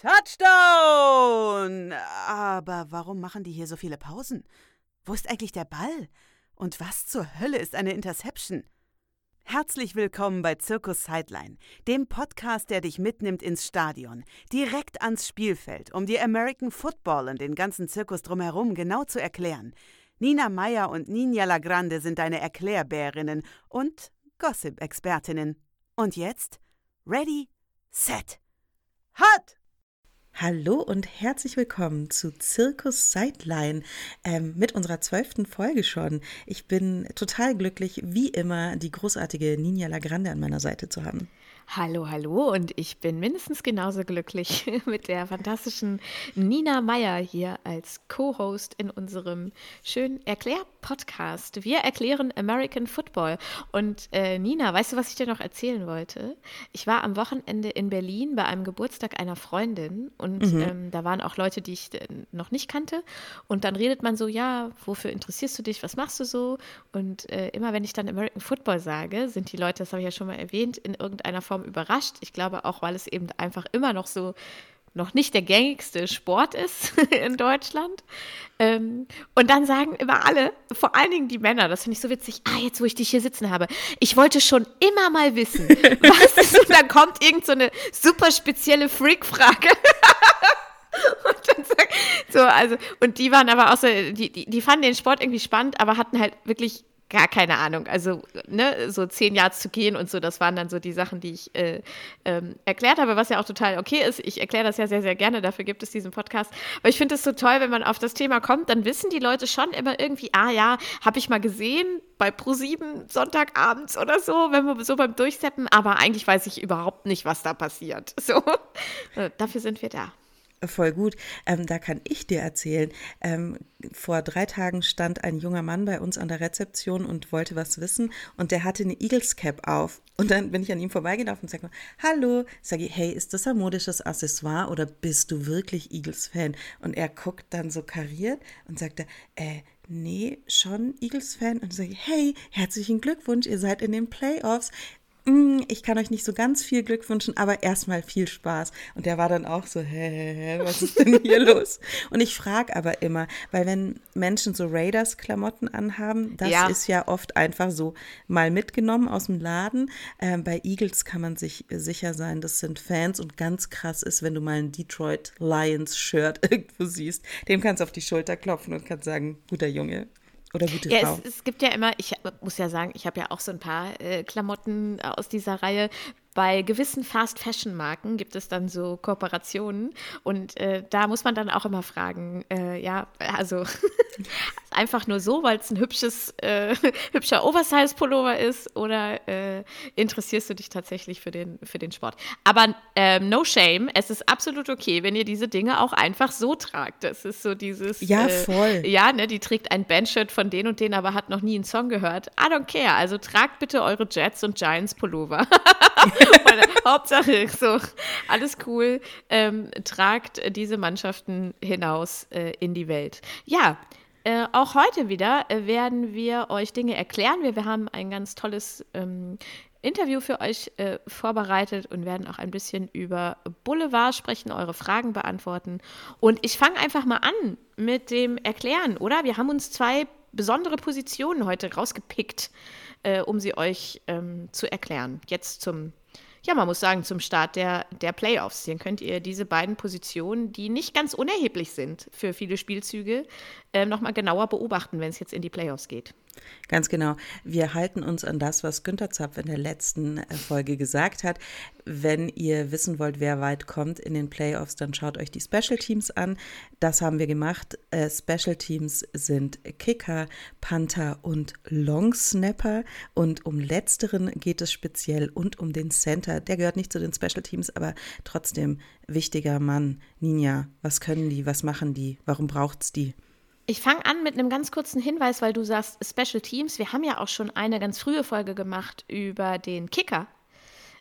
Touchdown! Aber warum machen die hier so viele Pausen? Wo ist eigentlich der Ball? Und was zur Hölle ist eine Interception? Herzlich willkommen bei Zirkus Sideline, dem Podcast, der dich mitnimmt ins Stadion, direkt ans Spielfeld, um die American Football und den ganzen Zirkus drumherum genau zu erklären. Nina Meyer und Ninja Lagrande sind deine Erklärbärinnen und Gossip-Expertinnen. Und jetzt? Ready, set, hot! Hallo und herzlich willkommen zu Zirkus Sideline ähm, mit unserer zwölften Folge schon. Ich bin total glücklich, wie immer, die großartige Ninja Lagrande an meiner Seite zu haben. Hallo, hallo und ich bin mindestens genauso glücklich mit der fantastischen Nina Meyer hier als Co-Host in unserem schönen Erklär-Podcast. Wir erklären American Football. Und äh, Nina, weißt du, was ich dir noch erzählen wollte? Ich war am Wochenende in Berlin bei einem Geburtstag einer Freundin und mhm. ähm, da waren auch Leute, die ich äh, noch nicht kannte. Und dann redet man so, ja, wofür interessierst du dich, was machst du so? Und äh, immer wenn ich dann American Football sage, sind die Leute, das habe ich ja schon mal erwähnt, in irgendeiner Form Form überrascht. Ich glaube auch, weil es eben einfach immer noch so noch nicht der gängigste Sport ist in Deutschland. Ähm, und dann sagen immer alle, vor allen Dingen die Männer, das finde ich so witzig, ah, jetzt wo ich dich hier sitzen habe, ich wollte schon immer mal wissen, was ist, und dann kommt irgend so eine super spezielle Freak-Frage. und dann sag, so, also, und die waren aber auch so, die, die, die fanden den Sport irgendwie spannend, aber hatten halt wirklich gar keine Ahnung. Also, ne, so zehn Yards zu gehen und so, das waren dann so die Sachen, die ich äh, ähm, erklärt habe, was ja auch total okay ist. Ich erkläre das ja sehr, sehr gerne, dafür gibt es diesen Podcast. Aber ich finde es so toll, wenn man auf das Thema kommt, dann wissen die Leute schon immer irgendwie, ah ja, habe ich mal gesehen bei Pro7 Sonntagabends oder so, wenn wir so beim Durchseppen, aber eigentlich weiß ich überhaupt nicht, was da passiert. So, äh, dafür sind wir da. Voll gut. Ähm, da kann ich dir erzählen. Ähm, vor drei Tagen stand ein junger Mann bei uns an der Rezeption und wollte was wissen und der hatte eine Eagles Cap auf. Und dann bin ich an ihm vorbeigelaufen und sage, hallo, sage ich, hey, ist das ein modisches Accessoire oder bist du wirklich Eagles-Fan? Und er guckt dann so kariert und sagte, äh, nee, schon Eagles-Fan. Und sage hey, herzlichen Glückwunsch, ihr seid in den Playoffs. Mm, ich kann euch nicht so ganz viel Glück wünschen, aber erstmal viel Spaß. Und der war dann auch so, hä, was ist denn hier los? Und ich frage aber immer, weil wenn Menschen so Raiders-Klamotten anhaben, das ja. ist ja oft einfach so mal mitgenommen aus dem Laden. Ähm, bei Eagles kann man sich sicher sein, das sind Fans und ganz krass ist, wenn du mal ein Detroit Lions-Shirt irgendwo siehst, dem kannst du auf die Schulter klopfen und kannst sagen, guter Junge, oder gute ja, Frau? Es, es, gibt ja immer, ich muss ja sagen, ich habe ja auch so ein paar äh, Klamotten aus dieser Reihe. Bei gewissen Fast-Fashion-Marken gibt es dann so Kooperationen und äh, da muss man dann auch immer fragen, äh, ja, also einfach nur so, weil es ein hübsches, äh, hübscher Oversize-Pullover ist oder äh, interessierst du dich tatsächlich für den, für den Sport? Aber ähm, no shame, es ist absolut okay, wenn ihr diese Dinge auch einfach so tragt. Das ist so dieses. Ja, äh, voll. ja, ne, die trägt ein Bandshirt von den und den, aber hat noch nie einen Song gehört. I don't care. Also tragt bitte eure Jets und Giants Hauptsache, so, alles cool. Ähm, tragt diese Mannschaften hinaus äh, in die Welt. Ja, äh, auch heute wieder äh, werden wir euch Dinge erklären. Wir, wir haben ein ganz tolles ähm, Interview für euch äh, vorbereitet und werden auch ein bisschen über Boulevard sprechen, eure Fragen beantworten. Und ich fange einfach mal an mit dem Erklären, oder? Wir haben uns zwei besondere Positionen heute rausgepickt, äh, um sie euch ähm, zu erklären. Jetzt zum ja, man muss sagen, zum Start der, der Playoffs. Hier könnt ihr diese beiden Positionen, die nicht ganz unerheblich sind für viele Spielzüge, äh, nochmal genauer beobachten, wenn es jetzt in die Playoffs geht. Ganz genau. Wir halten uns an das, was Günter Zapf in der letzten äh, Folge gesagt hat. Wenn ihr wissen wollt, wer weit kommt in den Playoffs, dann schaut euch die Special Teams an. Das haben wir gemacht. Äh, Special Teams sind Kicker, Panther und Long Snapper. Und um letzteren geht es speziell und um den Center. Der gehört nicht zu den Special Teams, aber trotzdem wichtiger Mann. Ninja, was können die? Was machen die? Warum braucht es die? Ich fange an mit einem ganz kurzen Hinweis, weil du sagst Special Teams. Wir haben ja auch schon eine ganz frühe Folge gemacht über den Kicker.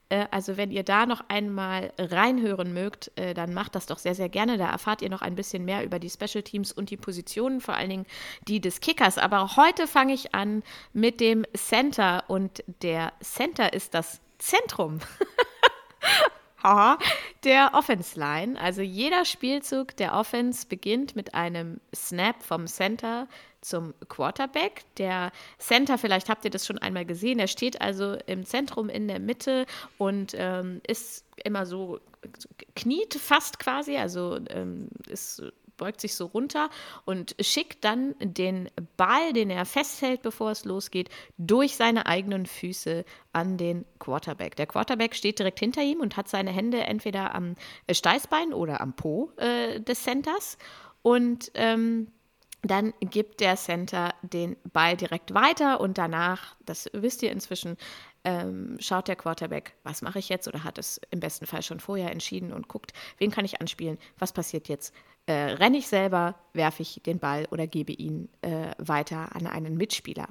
Äh, also wenn ihr da noch einmal reinhören mögt, äh, dann macht das doch sehr, sehr gerne. Da erfahrt ihr noch ein bisschen mehr über die Special Teams und die Positionen, vor allen Dingen die des Kickers. Aber heute fange ich an mit dem Center und der Center ist das Zentrum. der Offense Line. Also jeder Spielzug der Offense beginnt mit einem Snap vom Center zum Quarterback. Der Center, vielleicht habt ihr das schon einmal gesehen, er steht also im Zentrum in der Mitte und ähm, ist immer so, kniet fast quasi, also ähm, ist beugt sich so runter und schickt dann den Ball, den er festhält, bevor es losgeht, durch seine eigenen Füße an den Quarterback. Der Quarterback steht direkt hinter ihm und hat seine Hände entweder am Steißbein oder am Po äh, des Centers. Und ähm, dann gibt der Center den Ball direkt weiter und danach, das wisst ihr inzwischen, ähm, schaut der Quarterback, was mache ich jetzt oder hat es im besten Fall schon vorher entschieden und guckt, wen kann ich anspielen, was passiert jetzt, äh, renne ich selber, werfe ich den Ball oder gebe ihn äh, weiter an einen Mitspieler.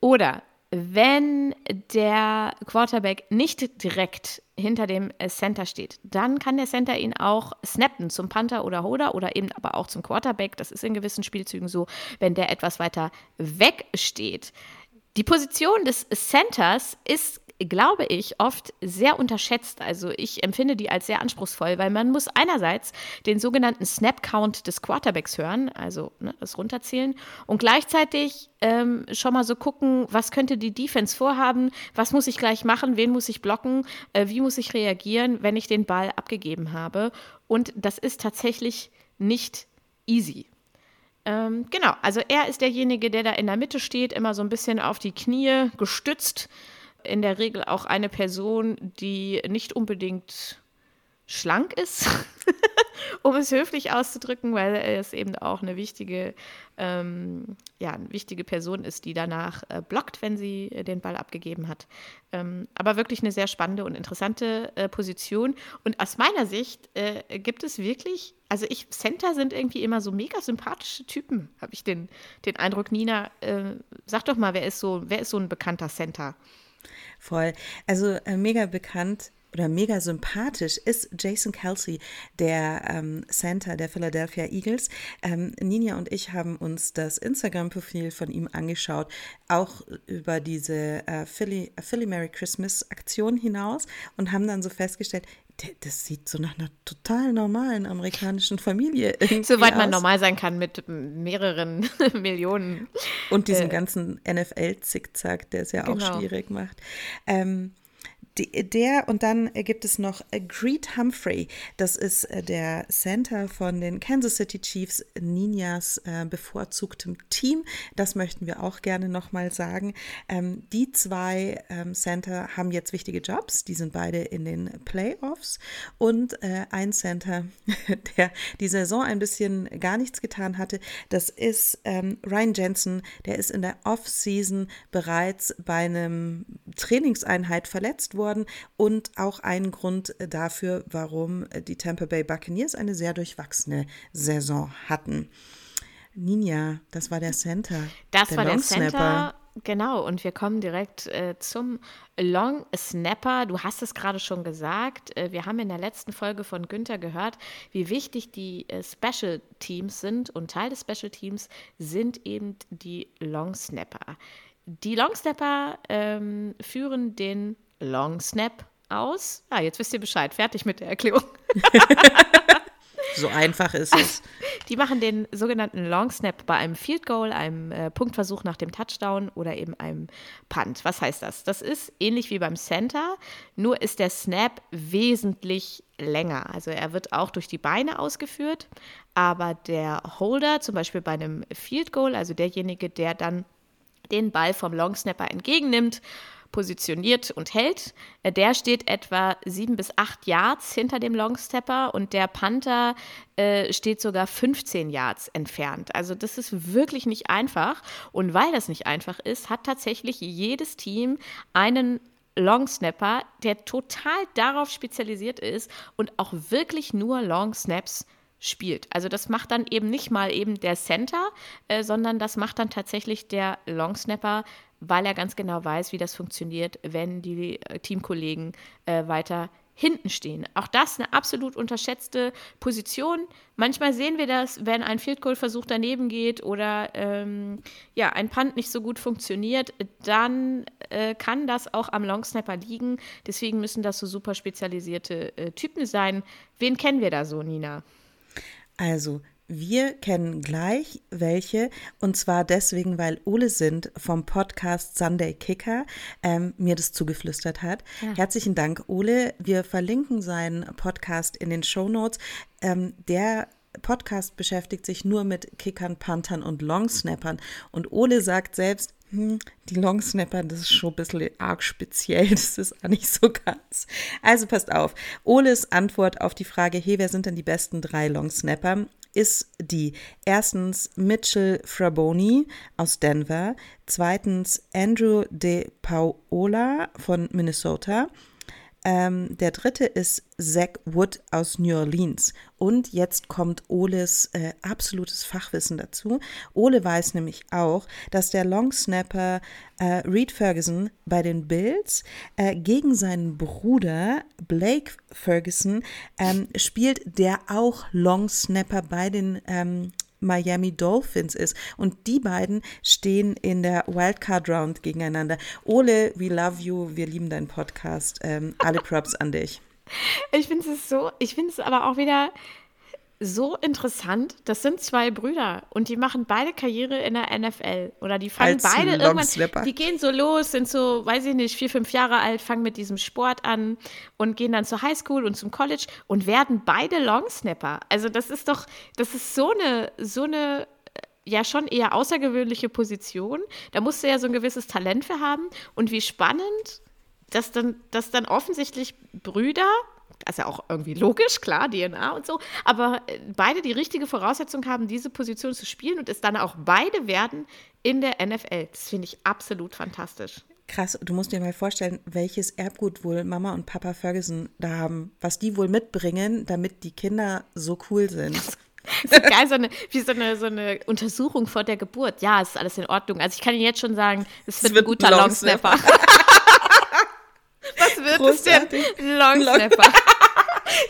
Oder wenn der Quarterback nicht direkt hinter dem äh, Center steht, dann kann der Center ihn auch snappen zum Panther oder Holder oder eben aber auch zum Quarterback. Das ist in gewissen Spielzügen so, wenn der etwas weiter weg steht. Die Position des Centers ist glaube ich, oft sehr unterschätzt. Also ich empfinde die als sehr anspruchsvoll, weil man muss einerseits den sogenannten Snap-Count des Quarterbacks hören, also ne, das runterzählen, und gleichzeitig ähm, schon mal so gucken, was könnte die Defense vorhaben, was muss ich gleich machen, wen muss ich blocken, äh, wie muss ich reagieren, wenn ich den Ball abgegeben habe. Und das ist tatsächlich nicht easy. Ähm, genau, also er ist derjenige, der da in der Mitte steht, immer so ein bisschen auf die Knie gestützt in der Regel auch eine Person, die nicht unbedingt schlank ist, um es höflich auszudrücken, weil es eben auch eine wichtige, ähm, ja, eine wichtige Person ist, die danach äh, blockt, wenn sie äh, den Ball abgegeben hat. Ähm, aber wirklich eine sehr spannende und interessante äh, Position. Und aus meiner Sicht äh, gibt es wirklich, also ich, Center sind irgendwie immer so mega sympathische Typen, habe ich den, den Eindruck. Nina, äh, sag doch mal, wer ist so, wer ist so ein bekannter Center? Voll. Also äh, mega bekannt oder mega sympathisch ist Jason Kelsey, der ähm, Center der Philadelphia Eagles. Ähm, Ninja und ich haben uns das Instagram-Profil von ihm angeschaut, auch über diese äh, Philly, Philly Merry Christmas Aktion hinaus und haben dann so festgestellt, das sieht so nach einer total normalen amerikanischen Familie Soweit man normal sein kann mit mehreren Millionen. Und diesem äh, ganzen NFL-Zickzack, der es ja genau. auch schwierig macht. Ähm, der und dann gibt es noch Greed Humphrey. Das ist äh, der Center von den Kansas City Chiefs, Ninjas äh, bevorzugtem Team. Das möchten wir auch gerne nochmal sagen. Ähm, die zwei ähm, Center haben jetzt wichtige Jobs. Die sind beide in den Playoffs. Und äh, ein Center, der die Saison ein bisschen gar nichts getan hatte, das ist ähm, Ryan Jensen. Der ist in der Offseason bereits bei einem Trainingseinheit verletzt worden worden und auch ein Grund dafür, warum die Tampa Bay Buccaneers eine sehr durchwachsene Saison hatten. Ninja, das war der Center. Das der war der Center. Genau, und wir kommen direkt äh, zum Long Snapper. Du hast es gerade schon gesagt. Äh, wir haben in der letzten Folge von Günther gehört, wie wichtig die äh, Special Teams sind. Und Teil des Special Teams sind eben die Long Snapper. Die Long Snapper ähm, führen den Long Snap aus. Ah, jetzt wisst ihr Bescheid. Fertig mit der Erklärung. so einfach ist es. Die machen den sogenannten Long Snap bei einem Field Goal, einem äh, Punktversuch nach dem Touchdown oder eben einem Punt. Was heißt das? Das ist ähnlich wie beim Center, nur ist der Snap wesentlich länger. Also er wird auch durch die Beine ausgeführt, aber der Holder, zum Beispiel bei einem Field Goal, also derjenige, der dann den Ball vom Long Snapper entgegennimmt positioniert und hält. Äh, der steht etwa sieben bis acht Yards hinter dem Longstepper und der Panther äh, steht sogar 15 Yards entfernt. Also das ist wirklich nicht einfach. Und weil das nicht einfach ist, hat tatsächlich jedes Team einen Long Snapper, der total darauf spezialisiert ist und auch wirklich nur Long Snaps spielt. Also das macht dann eben nicht mal eben der Center, äh, sondern das macht dann tatsächlich der Long Snapper weil er ganz genau weiß, wie das funktioniert, wenn die äh, Teamkollegen äh, weiter hinten stehen. Auch das eine absolut unterschätzte Position. Manchmal sehen wir das, wenn ein Field Goal Versuch daneben geht oder ähm, ja, ein Punt nicht so gut funktioniert, dann äh, kann das auch am Long Snapper liegen. Deswegen müssen das so super spezialisierte äh, Typen sein. Wen kennen wir da so, Nina? Also, wir kennen gleich welche und zwar deswegen, weil Ole Sind vom Podcast Sunday Kicker ähm, mir das zugeflüstert hat. Ja. Herzlichen Dank, Ole. Wir verlinken seinen Podcast in den Show Notes. Ähm, der Podcast beschäftigt sich nur mit Kickern, Panthern und Longsnappern. Und Ole sagt selbst, hm, die Longsnapper, das ist schon ein bisschen arg speziell, das ist auch nicht so ganz. Also passt auf. Oles Antwort auf die Frage, hey, wer sind denn die besten drei Longsnapper? Ist die erstens Mitchell Fraboni aus Denver, zweitens Andrew De Paola von Minnesota ähm, der dritte ist Zach Wood aus New Orleans. Und jetzt kommt Oles äh, absolutes Fachwissen dazu. Ole weiß nämlich auch, dass der Longsnapper äh, Reed Ferguson bei den Bills äh, gegen seinen Bruder Blake Ferguson ähm, spielt, der auch Longsnapper bei den ähm, Miami Dolphins ist. Und die beiden stehen in der Wildcard Round gegeneinander. Ole, we love you, wir lieben deinen Podcast. Ähm, alle Props an dich. Ich finde es so, ich finde es aber auch wieder so interessant. Das sind zwei Brüder und die machen beide Karriere in der NFL. Oder die fangen Als beide irgendwann. Die gehen so los, sind so, weiß ich nicht, vier, fünf Jahre alt, fangen mit diesem Sport an und gehen dann zur Highschool und zum College und werden beide Longsnapper. Also das ist doch, das ist so eine, so eine äh, ja schon eher außergewöhnliche Position. Da musst du ja so ein gewisses Talent für haben. Und wie spannend, dass dann, dass dann offensichtlich Brüder ist ja auch irgendwie logisch, klar, DNA und so, aber äh, beide die richtige Voraussetzung haben, diese Position zu spielen und es dann auch beide werden in der NFL. Das finde ich absolut fantastisch. Krass, du musst dir mal vorstellen, welches Erbgut wohl Mama und Papa Ferguson da haben, was die wohl mitbringen, damit die Kinder so cool sind. So geil, so eine, wie so eine, so eine Untersuchung vor der Geburt. Ja, es ist alles in Ordnung. Also ich kann Ihnen jetzt schon sagen, es wird, wird ein guter Longsnapper. Was wird Großartig. es denn? Longsnapper.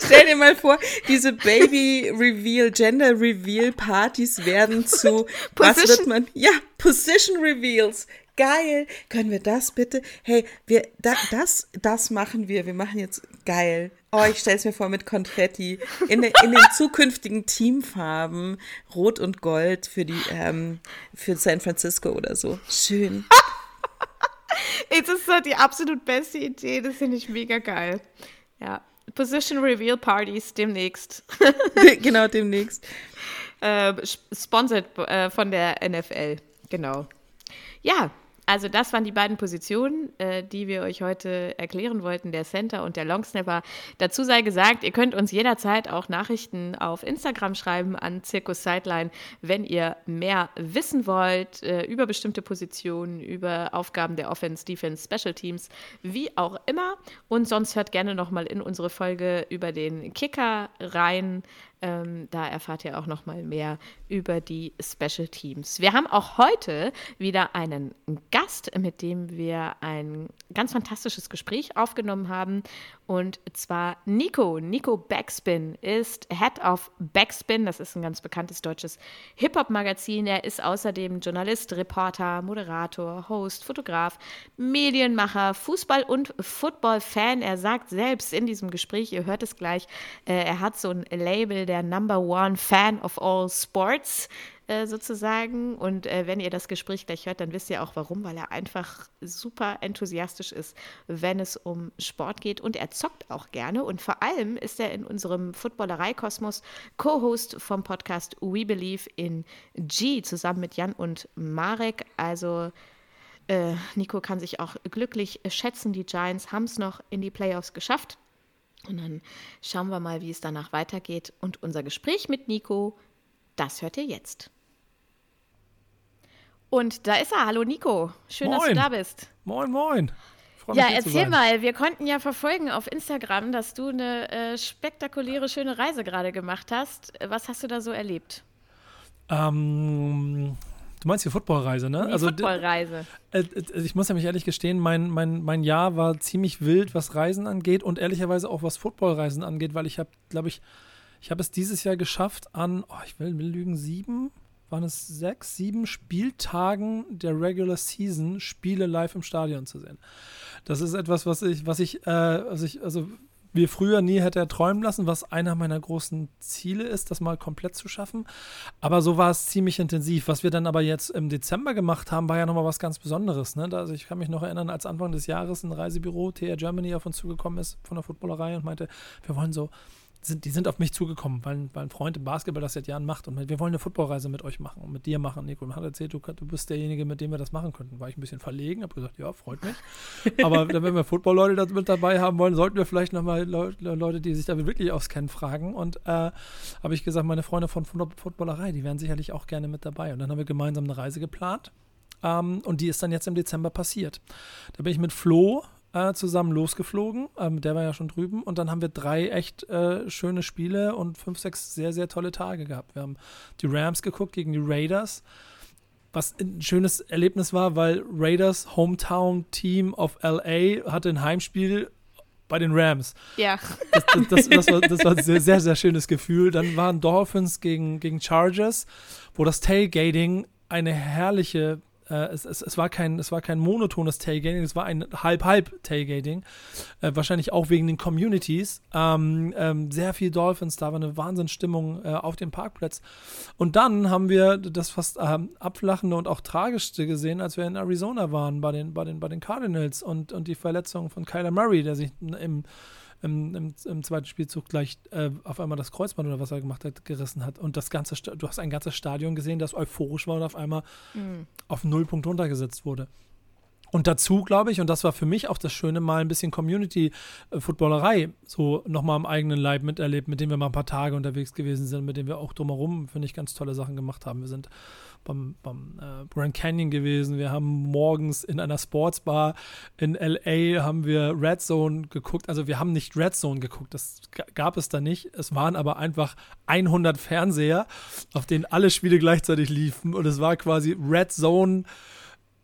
Stell dir mal vor, diese Baby Reveal, Gender Reveal Partys werden zu, was wird man? Ja, Position Reveals. Geil. Können wir das bitte? Hey, wir, da, das, das machen wir. Wir machen jetzt geil. Oh, ich stelle es mir vor mit Konfetti in, de, in den zukünftigen Teamfarben, Rot und Gold für die, ähm, für San Francisco oder so. Schön. Das ist so die absolut beste Idee. Das finde ich mega geil. Ja. Position Reveal Partys demnächst. genau, demnächst. Äh, sponsored äh, von der NFL. Genau. Ja, also das waren die beiden Positionen, äh, die wir euch heute erklären wollten, der Center und der Longsnapper. Dazu sei gesagt, ihr könnt uns jederzeit auch Nachrichten auf Instagram schreiben an Circus Sideline, wenn ihr mehr wissen wollt äh, über bestimmte Positionen, über Aufgaben der Offense, Defense, Special Teams, wie auch immer. Und sonst hört gerne nochmal in unsere Folge über den Kicker rein. Ähm, da erfahrt ihr auch noch mal mehr über die Special Teams. Wir haben auch heute wieder einen Gast, mit dem wir ein ganz fantastisches Gespräch aufgenommen haben. Und zwar Nico. Nico Backspin ist Head of Backspin. Das ist ein ganz bekanntes deutsches Hip-Hop-Magazin. Er ist außerdem Journalist, Reporter, Moderator, Host, Fotograf, Medienmacher, Fußball- und Football-Fan. Er sagt selbst in diesem Gespräch, ihr hört es gleich, äh, er hat so ein Label, der Number One Fan of All Sports. Äh, sozusagen. Und äh, wenn ihr das Gespräch gleich hört, dann wisst ihr auch warum, weil er einfach super enthusiastisch ist, wenn es um Sport geht. Und er zockt auch gerne. Und vor allem ist er in unserem Footballerei-Kosmos Co-Host vom Podcast We Believe in G zusammen mit Jan und Marek. Also äh, Nico kann sich auch glücklich schätzen. Die Giants haben es noch in die Playoffs geschafft. Und dann schauen wir mal, wie es danach weitergeht. Und unser Gespräch mit Nico, das hört ihr jetzt. Und da ist er. Hallo Nico. Schön, moin. dass du da bist. Moin, moin. Ja, erzähl mal. Wir konnten ja verfolgen auf Instagram, dass du eine äh, spektakuläre, schöne Reise gerade gemacht hast. Was hast du da so erlebt? Ähm, Du meinst die Footballreise, ne? Die also, Footballreise. Äh, äh, ich muss nämlich ehrlich gestehen, mein, mein, mein Jahr war ziemlich wild, was Reisen angeht und ehrlicherweise auch was Footballreisen angeht, weil ich habe, glaube ich, ich habe es dieses Jahr geschafft an, oh, ich will, will lügen, sieben, waren es sechs, sieben Spieltagen der Regular Season Spiele live im Stadion zu sehen. Das ist etwas, was ich, was ich, äh, was ich, also mir früher nie hätte erträumen lassen, was einer meiner großen Ziele ist, das mal komplett zu schaffen. Aber so war es ziemlich intensiv. Was wir dann aber jetzt im Dezember gemacht haben, war ja nochmal was ganz Besonderes. Ne? Also ich kann mich noch erinnern, als Anfang des Jahres ein Reisebüro, TR Germany, auf uns zugekommen ist von der Footballerei und meinte, wir wollen so sind, die sind auf mich zugekommen, weil, weil ein Freund im Basketball das seit Jahren macht und wir wollen eine Footballreise mit euch machen und mit dir machen, Nico. Und hat erzählt, du, du bist derjenige, mit dem wir das machen könnten. War ich ein bisschen verlegen, habe gesagt, ja, freut mich. Aber wenn wir Football-Leute mit dabei haben wollen, sollten wir vielleicht nochmal Le Leute, die sich damit wirklich auskennen, fragen. Und äh, habe ich gesagt, meine Freunde von Footballerei, die wären sicherlich auch gerne mit dabei. Und dann haben wir gemeinsam eine Reise geplant. Um, ähm, und die ist dann jetzt im Dezember passiert. Da bin ich mit Flo, äh, zusammen losgeflogen. Ähm, der war ja schon drüben. Und dann haben wir drei echt äh, schöne Spiele und fünf, sechs sehr, sehr tolle Tage gehabt. Wir haben die Rams geguckt gegen die Raiders. Was ein schönes Erlebnis war, weil Raiders Hometown Team of LA hatte ein Heimspiel bei den Rams. Ja. Das, das, das, das war, das war ein sehr, sehr, sehr schönes Gefühl. Dann waren Dolphins gegen, gegen Chargers, wo das Tailgating eine herrliche äh, es, es, es, war kein, es war kein monotones Tailgating, es war ein Halb-Halb-Tailgating. Äh, wahrscheinlich auch wegen den Communities. Ähm, ähm, sehr viel Dolphins, da war eine Wahnsinnsstimmung äh, auf dem Parkplatz. Und dann haben wir das fast ähm, abflachende und auch tragischste gesehen, als wir in Arizona waren bei den, bei den, bei den Cardinals und, und die Verletzung von Kyler Murray, der sich im im, im, im zweiten Spielzug gleich äh, auf einmal das Kreuzband oder was er gemacht hat, gerissen hat. Und das ganze, du hast ein ganzes Stadion gesehen, das euphorisch war und auf einmal mhm. auf Nullpunkt runtergesetzt wurde. Und dazu, glaube ich, und das war für mich auch das Schöne, mal ein bisschen Community-Footballerei so nochmal am eigenen Leib miterlebt, mit dem wir mal ein paar Tage unterwegs gewesen sind, mit dem wir auch drumherum, finde ich, ganz tolle Sachen gemacht haben. Wir sind beim, beim äh, Grand Canyon gewesen. Wir haben morgens in einer Sportsbar in LA haben wir Red Zone geguckt. Also wir haben nicht Red Zone geguckt, das gab es da nicht. Es waren aber einfach 100 Fernseher, auf denen alle Spiele gleichzeitig liefen und es war quasi Red Zone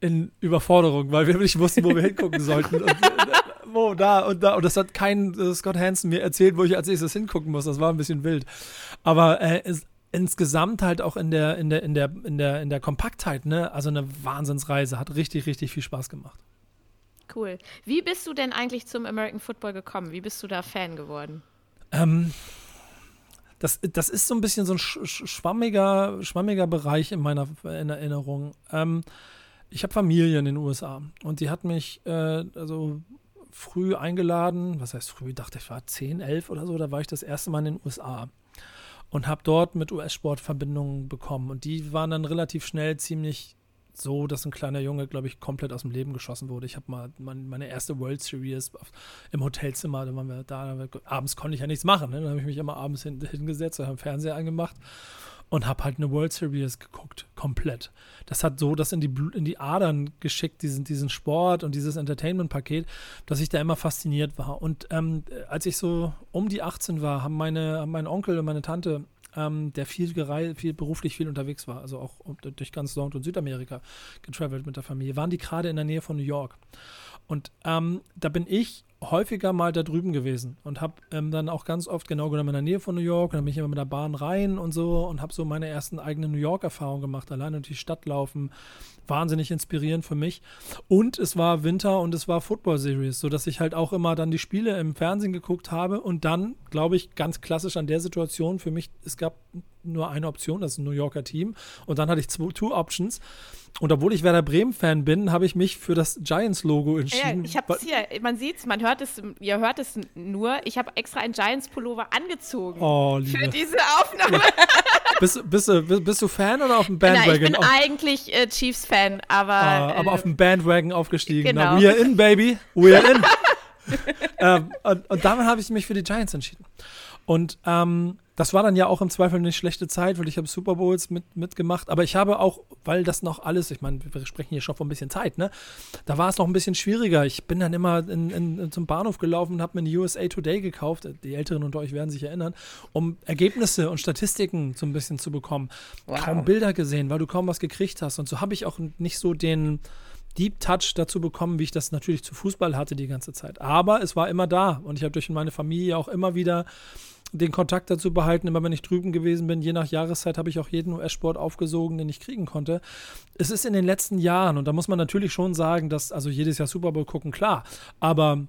in Überforderung, weil wir nicht wussten, wo wir hingucken sollten. Und, äh, wo, da und da. Und das hat kein äh, Scott Hansen mir erzählt, wo ich als nächstes hingucken muss. Das war ein bisschen wild. Aber äh, es, insgesamt halt auch in der, in der, in der, in der, in der Kompaktheit, ne? Also eine Wahnsinnsreise. Hat richtig, richtig viel Spaß gemacht. Cool. Wie bist du denn eigentlich zum American Football gekommen? Wie bist du da Fan geworden? Ähm, das, das ist so ein bisschen so ein schwammiger, schwammiger Bereich in meiner in Erinnerung. Ähm, ich habe Familie in den USA und die hat mich äh, also früh eingeladen. Was heißt früh? Ich dachte, ich war 10, 11 oder so. Da war ich das erste Mal in den USA und habe dort mit US-Sport Verbindungen bekommen. Und die waren dann relativ schnell ziemlich so, dass ein kleiner Junge, glaube ich, komplett aus dem Leben geschossen wurde. Ich habe mal meine erste World Series im Hotelzimmer, da waren wir da, abends konnte ich ja nichts machen. Ne? Dann habe ich mich immer abends hin, hingesetzt, habe Fernseher angemacht und habe halt eine World Series geguckt, komplett. Das hat so das in die, in die Adern geschickt, diesen, diesen Sport und dieses Entertainment-Paket, dass ich da immer fasziniert war. Und ähm, als ich so um die 18 war, haben meine, mein Onkel und meine Tante ähm, der viel, viel beruflich viel unterwegs war, also auch durch ganz Nord- und Südamerika getravelt mit der Familie, waren die gerade in der Nähe von New York. Und ähm, da bin ich häufiger mal da drüben gewesen und habe ähm, dann auch ganz oft genau genommen in der Nähe von New York und dann bin ich immer mit der Bahn rein und so und habe so meine ersten eigenen New York-Erfahrungen gemacht, alleine durch die Stadt laufen, wahnsinnig inspirierend für mich. Und es war Winter und es war Football Series, sodass ich halt auch immer dann die Spiele im Fernsehen geguckt habe und dann, glaube ich, ganz klassisch an der Situation für mich, es gab nur eine Option, das ist ein New Yorker Team. Und dann hatte ich zwei Two Options. Und obwohl ich Werder Bremen-Fan bin, habe ich mich für das Giants-Logo entschieden. Ja, ich habe es hier, man sieht es, man hört es, ihr hört es nur. Ich habe extra ein Giants-Pullover angezogen oh, für diese Aufnahme. bist, bist, du, bist, du Fan oder auf dem Bandwagon? ich bin auf eigentlich äh, Chiefs-Fan, aber. Ah, aber äh, auf dem Bandwagon aufgestiegen. Genau. Na, we are in, baby. We are in. ähm, und, und damit habe ich mich für die Giants entschieden. Und ähm, das war dann ja auch im Zweifel eine schlechte Zeit, weil ich habe Super Bowls mit, mitgemacht. Aber ich habe auch, weil das noch alles, ich meine, wir sprechen hier schon von ein bisschen Zeit, ne? Da war es noch ein bisschen schwieriger. Ich bin dann immer in, in, zum Bahnhof gelaufen und habe mir eine USA Today gekauft. Die Älteren unter euch werden sich erinnern, um Ergebnisse und Statistiken so ein bisschen zu bekommen. Wow. Kaum Bilder gesehen, weil du kaum was gekriegt hast. Und so habe ich auch nicht so den Deep Touch dazu bekommen, wie ich das natürlich zu Fußball hatte die ganze Zeit. Aber es war immer da und ich habe durch meine Familie auch immer wieder den Kontakt dazu behalten, immer wenn ich drüben gewesen bin, je nach Jahreszeit habe ich auch jeden US-Sport aufgesogen, den ich kriegen konnte. Es ist in den letzten Jahren, und da muss man natürlich schon sagen, dass, also jedes Jahr Super Bowl gucken, klar, aber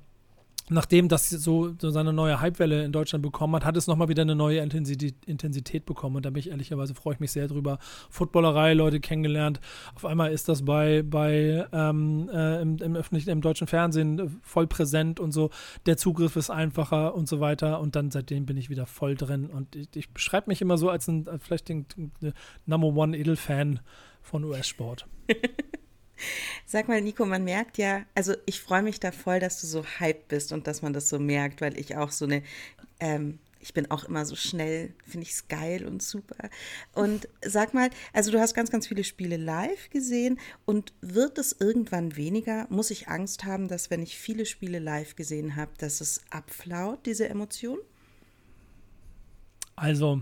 nachdem das so, so seine neue Hypewelle in Deutschland bekommen hat, hat es nochmal wieder eine neue Intensität, bekommen. Und da bin ich ehrlicherweise, freue ich mich sehr drüber. Footballerei, Leute kennengelernt. Auf einmal ist das bei, bei ähm, äh, im, im, öffentlichen, im deutschen Fernsehen voll präsent und so. Der Zugriff ist einfacher und so weiter. Und dann seitdem bin ich wieder voll drin. Und ich, ich beschreibe mich immer so als ein, vielleicht den, den Number One Edelfan von US-Sport. Sag mal, Nico, man merkt ja, also ich freue mich da voll, dass du so hyped bist und dass man das so merkt, weil ich auch so eine, ähm, ich bin auch immer so schnell, finde ich es geil und super. Und sag mal, also du hast ganz, ganz viele Spiele live gesehen und wird es irgendwann weniger? Muss ich Angst haben, dass wenn ich viele Spiele live gesehen habe, dass es abflaut, diese Emotion? Also,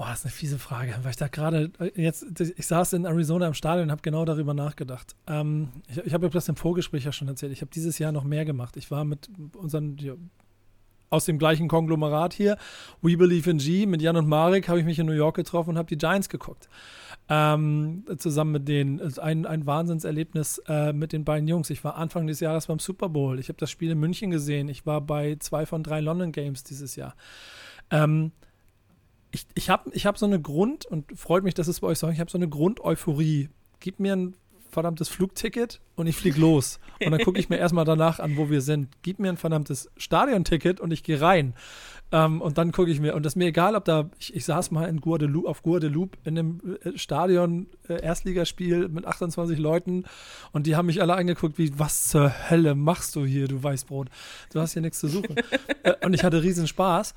Oh, das ist eine fiese Frage, weil ich da gerade äh, jetzt, ich saß in Arizona im Stadion und habe genau darüber nachgedacht. Ähm, ich ich habe das im Vorgespräch ja schon erzählt. Ich habe dieses Jahr noch mehr gemacht. Ich war mit unseren, ja, aus dem gleichen Konglomerat hier, We Believe in G, mit Jan und Marek habe ich mich in New York getroffen und habe die Giants geguckt. Ähm, zusammen mit denen. Ein, ein Wahnsinnserlebnis äh, mit den beiden Jungs. Ich war Anfang des Jahres beim Super Bowl. Ich habe das Spiel in München gesehen. Ich war bei zwei von drei London Games dieses Jahr. Ähm, ich, ich habe ich hab so eine Grund, und freut mich, dass es bei euch so ich habe so eine Grund-Euphorie. Gib mir ein verdammtes Flugticket und ich fliege los. Und dann gucke ich mir erstmal danach an, wo wir sind. Gib mir ein verdammtes Stadionticket und ich gehe rein. Ähm, und dann gucke ich mir, und das ist mir egal, ob da, ich, ich saß mal in Guadeloupe, auf Guadeloupe in einem äh, Stadion, äh, Erstligaspiel mit 28 Leuten und die haben mich alle angeguckt, wie, was zur Hölle machst du hier, du Weißbrot? Du hast hier nichts zu suchen. äh, und ich hatte riesen Spaß.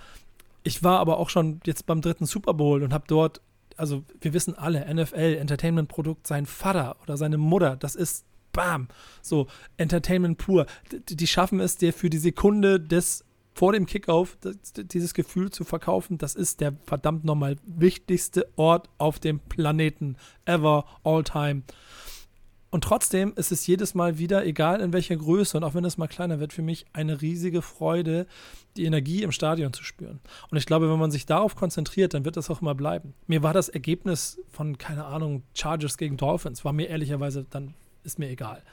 Ich war aber auch schon jetzt beim dritten Super Bowl und habe dort, also wir wissen alle, NFL, Entertainment-Produkt, sein Vater oder seine Mutter, das ist bam, so Entertainment pur. Die, die schaffen es dir für die Sekunde des vor dem Kickoff dieses Gefühl zu verkaufen, das ist der verdammt nochmal wichtigste Ort auf dem Planeten ever, all time. Und trotzdem ist es jedes Mal wieder, egal in welcher Größe und auch wenn es mal kleiner wird, für mich eine riesige Freude, die Energie im Stadion zu spüren. Und ich glaube, wenn man sich darauf konzentriert, dann wird das auch immer bleiben. Mir war das Ergebnis von, keine Ahnung, Chargers gegen Dolphins, war mir ehrlicherweise, dann ist mir egal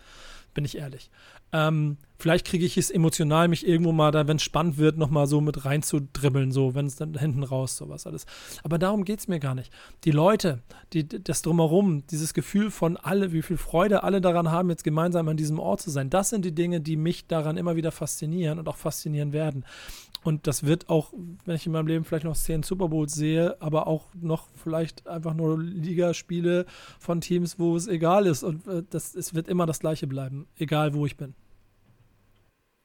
bin ich ehrlich. Ähm, vielleicht kriege ich es emotional, mich irgendwo mal da, wenn es spannend wird, nochmal so mit reinzudribbeln, so, wenn es dann hinten raus, sowas alles. Aber darum geht es mir gar nicht. Die Leute, die, das Drumherum, dieses Gefühl von alle, wie viel Freude alle daran haben, jetzt gemeinsam an diesem Ort zu sein, das sind die Dinge, die mich daran immer wieder faszinieren und auch faszinieren werden. Und das wird auch, wenn ich in meinem Leben vielleicht noch zehn Super Bowls sehe, aber auch noch vielleicht einfach nur Ligaspiele von Teams, wo es egal ist. Und äh, das, es wird immer das Gleiche bleiben, egal wo ich bin.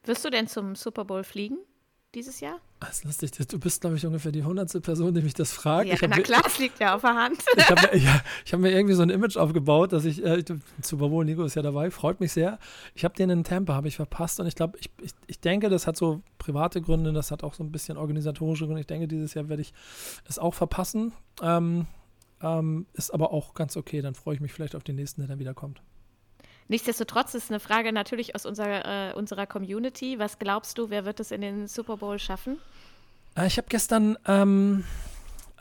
Wirst du denn zum Super Bowl fliegen? Dieses Jahr? Das ist lustig. Du bist, glaube ich, ungefähr die hundertste Person, die mich das fragt. Ja, na klar, es liegt ja auf der Hand. ich habe mir, ja, hab mir, irgendwie so ein Image aufgebaut, dass ich, äh, Super Bowl, Nico ist ja dabei, freut mich sehr. Ich habe den in Tampa, habe ich verpasst und ich glaube, ich, ich, ich denke, das hat so private Gründe, das hat auch so ein bisschen organisatorische Gründe. Ich denke, dieses Jahr werde ich es auch verpassen. Ähm, ähm, ist aber auch ganz okay, dann freue ich mich vielleicht auf den nächsten, der dann wieder kommt. Nichtsdestotrotz ist eine Frage natürlich aus unserer, äh, unserer Community. Was glaubst du, wer wird es in den Super Bowl schaffen? Äh, ich habe gestern ähm,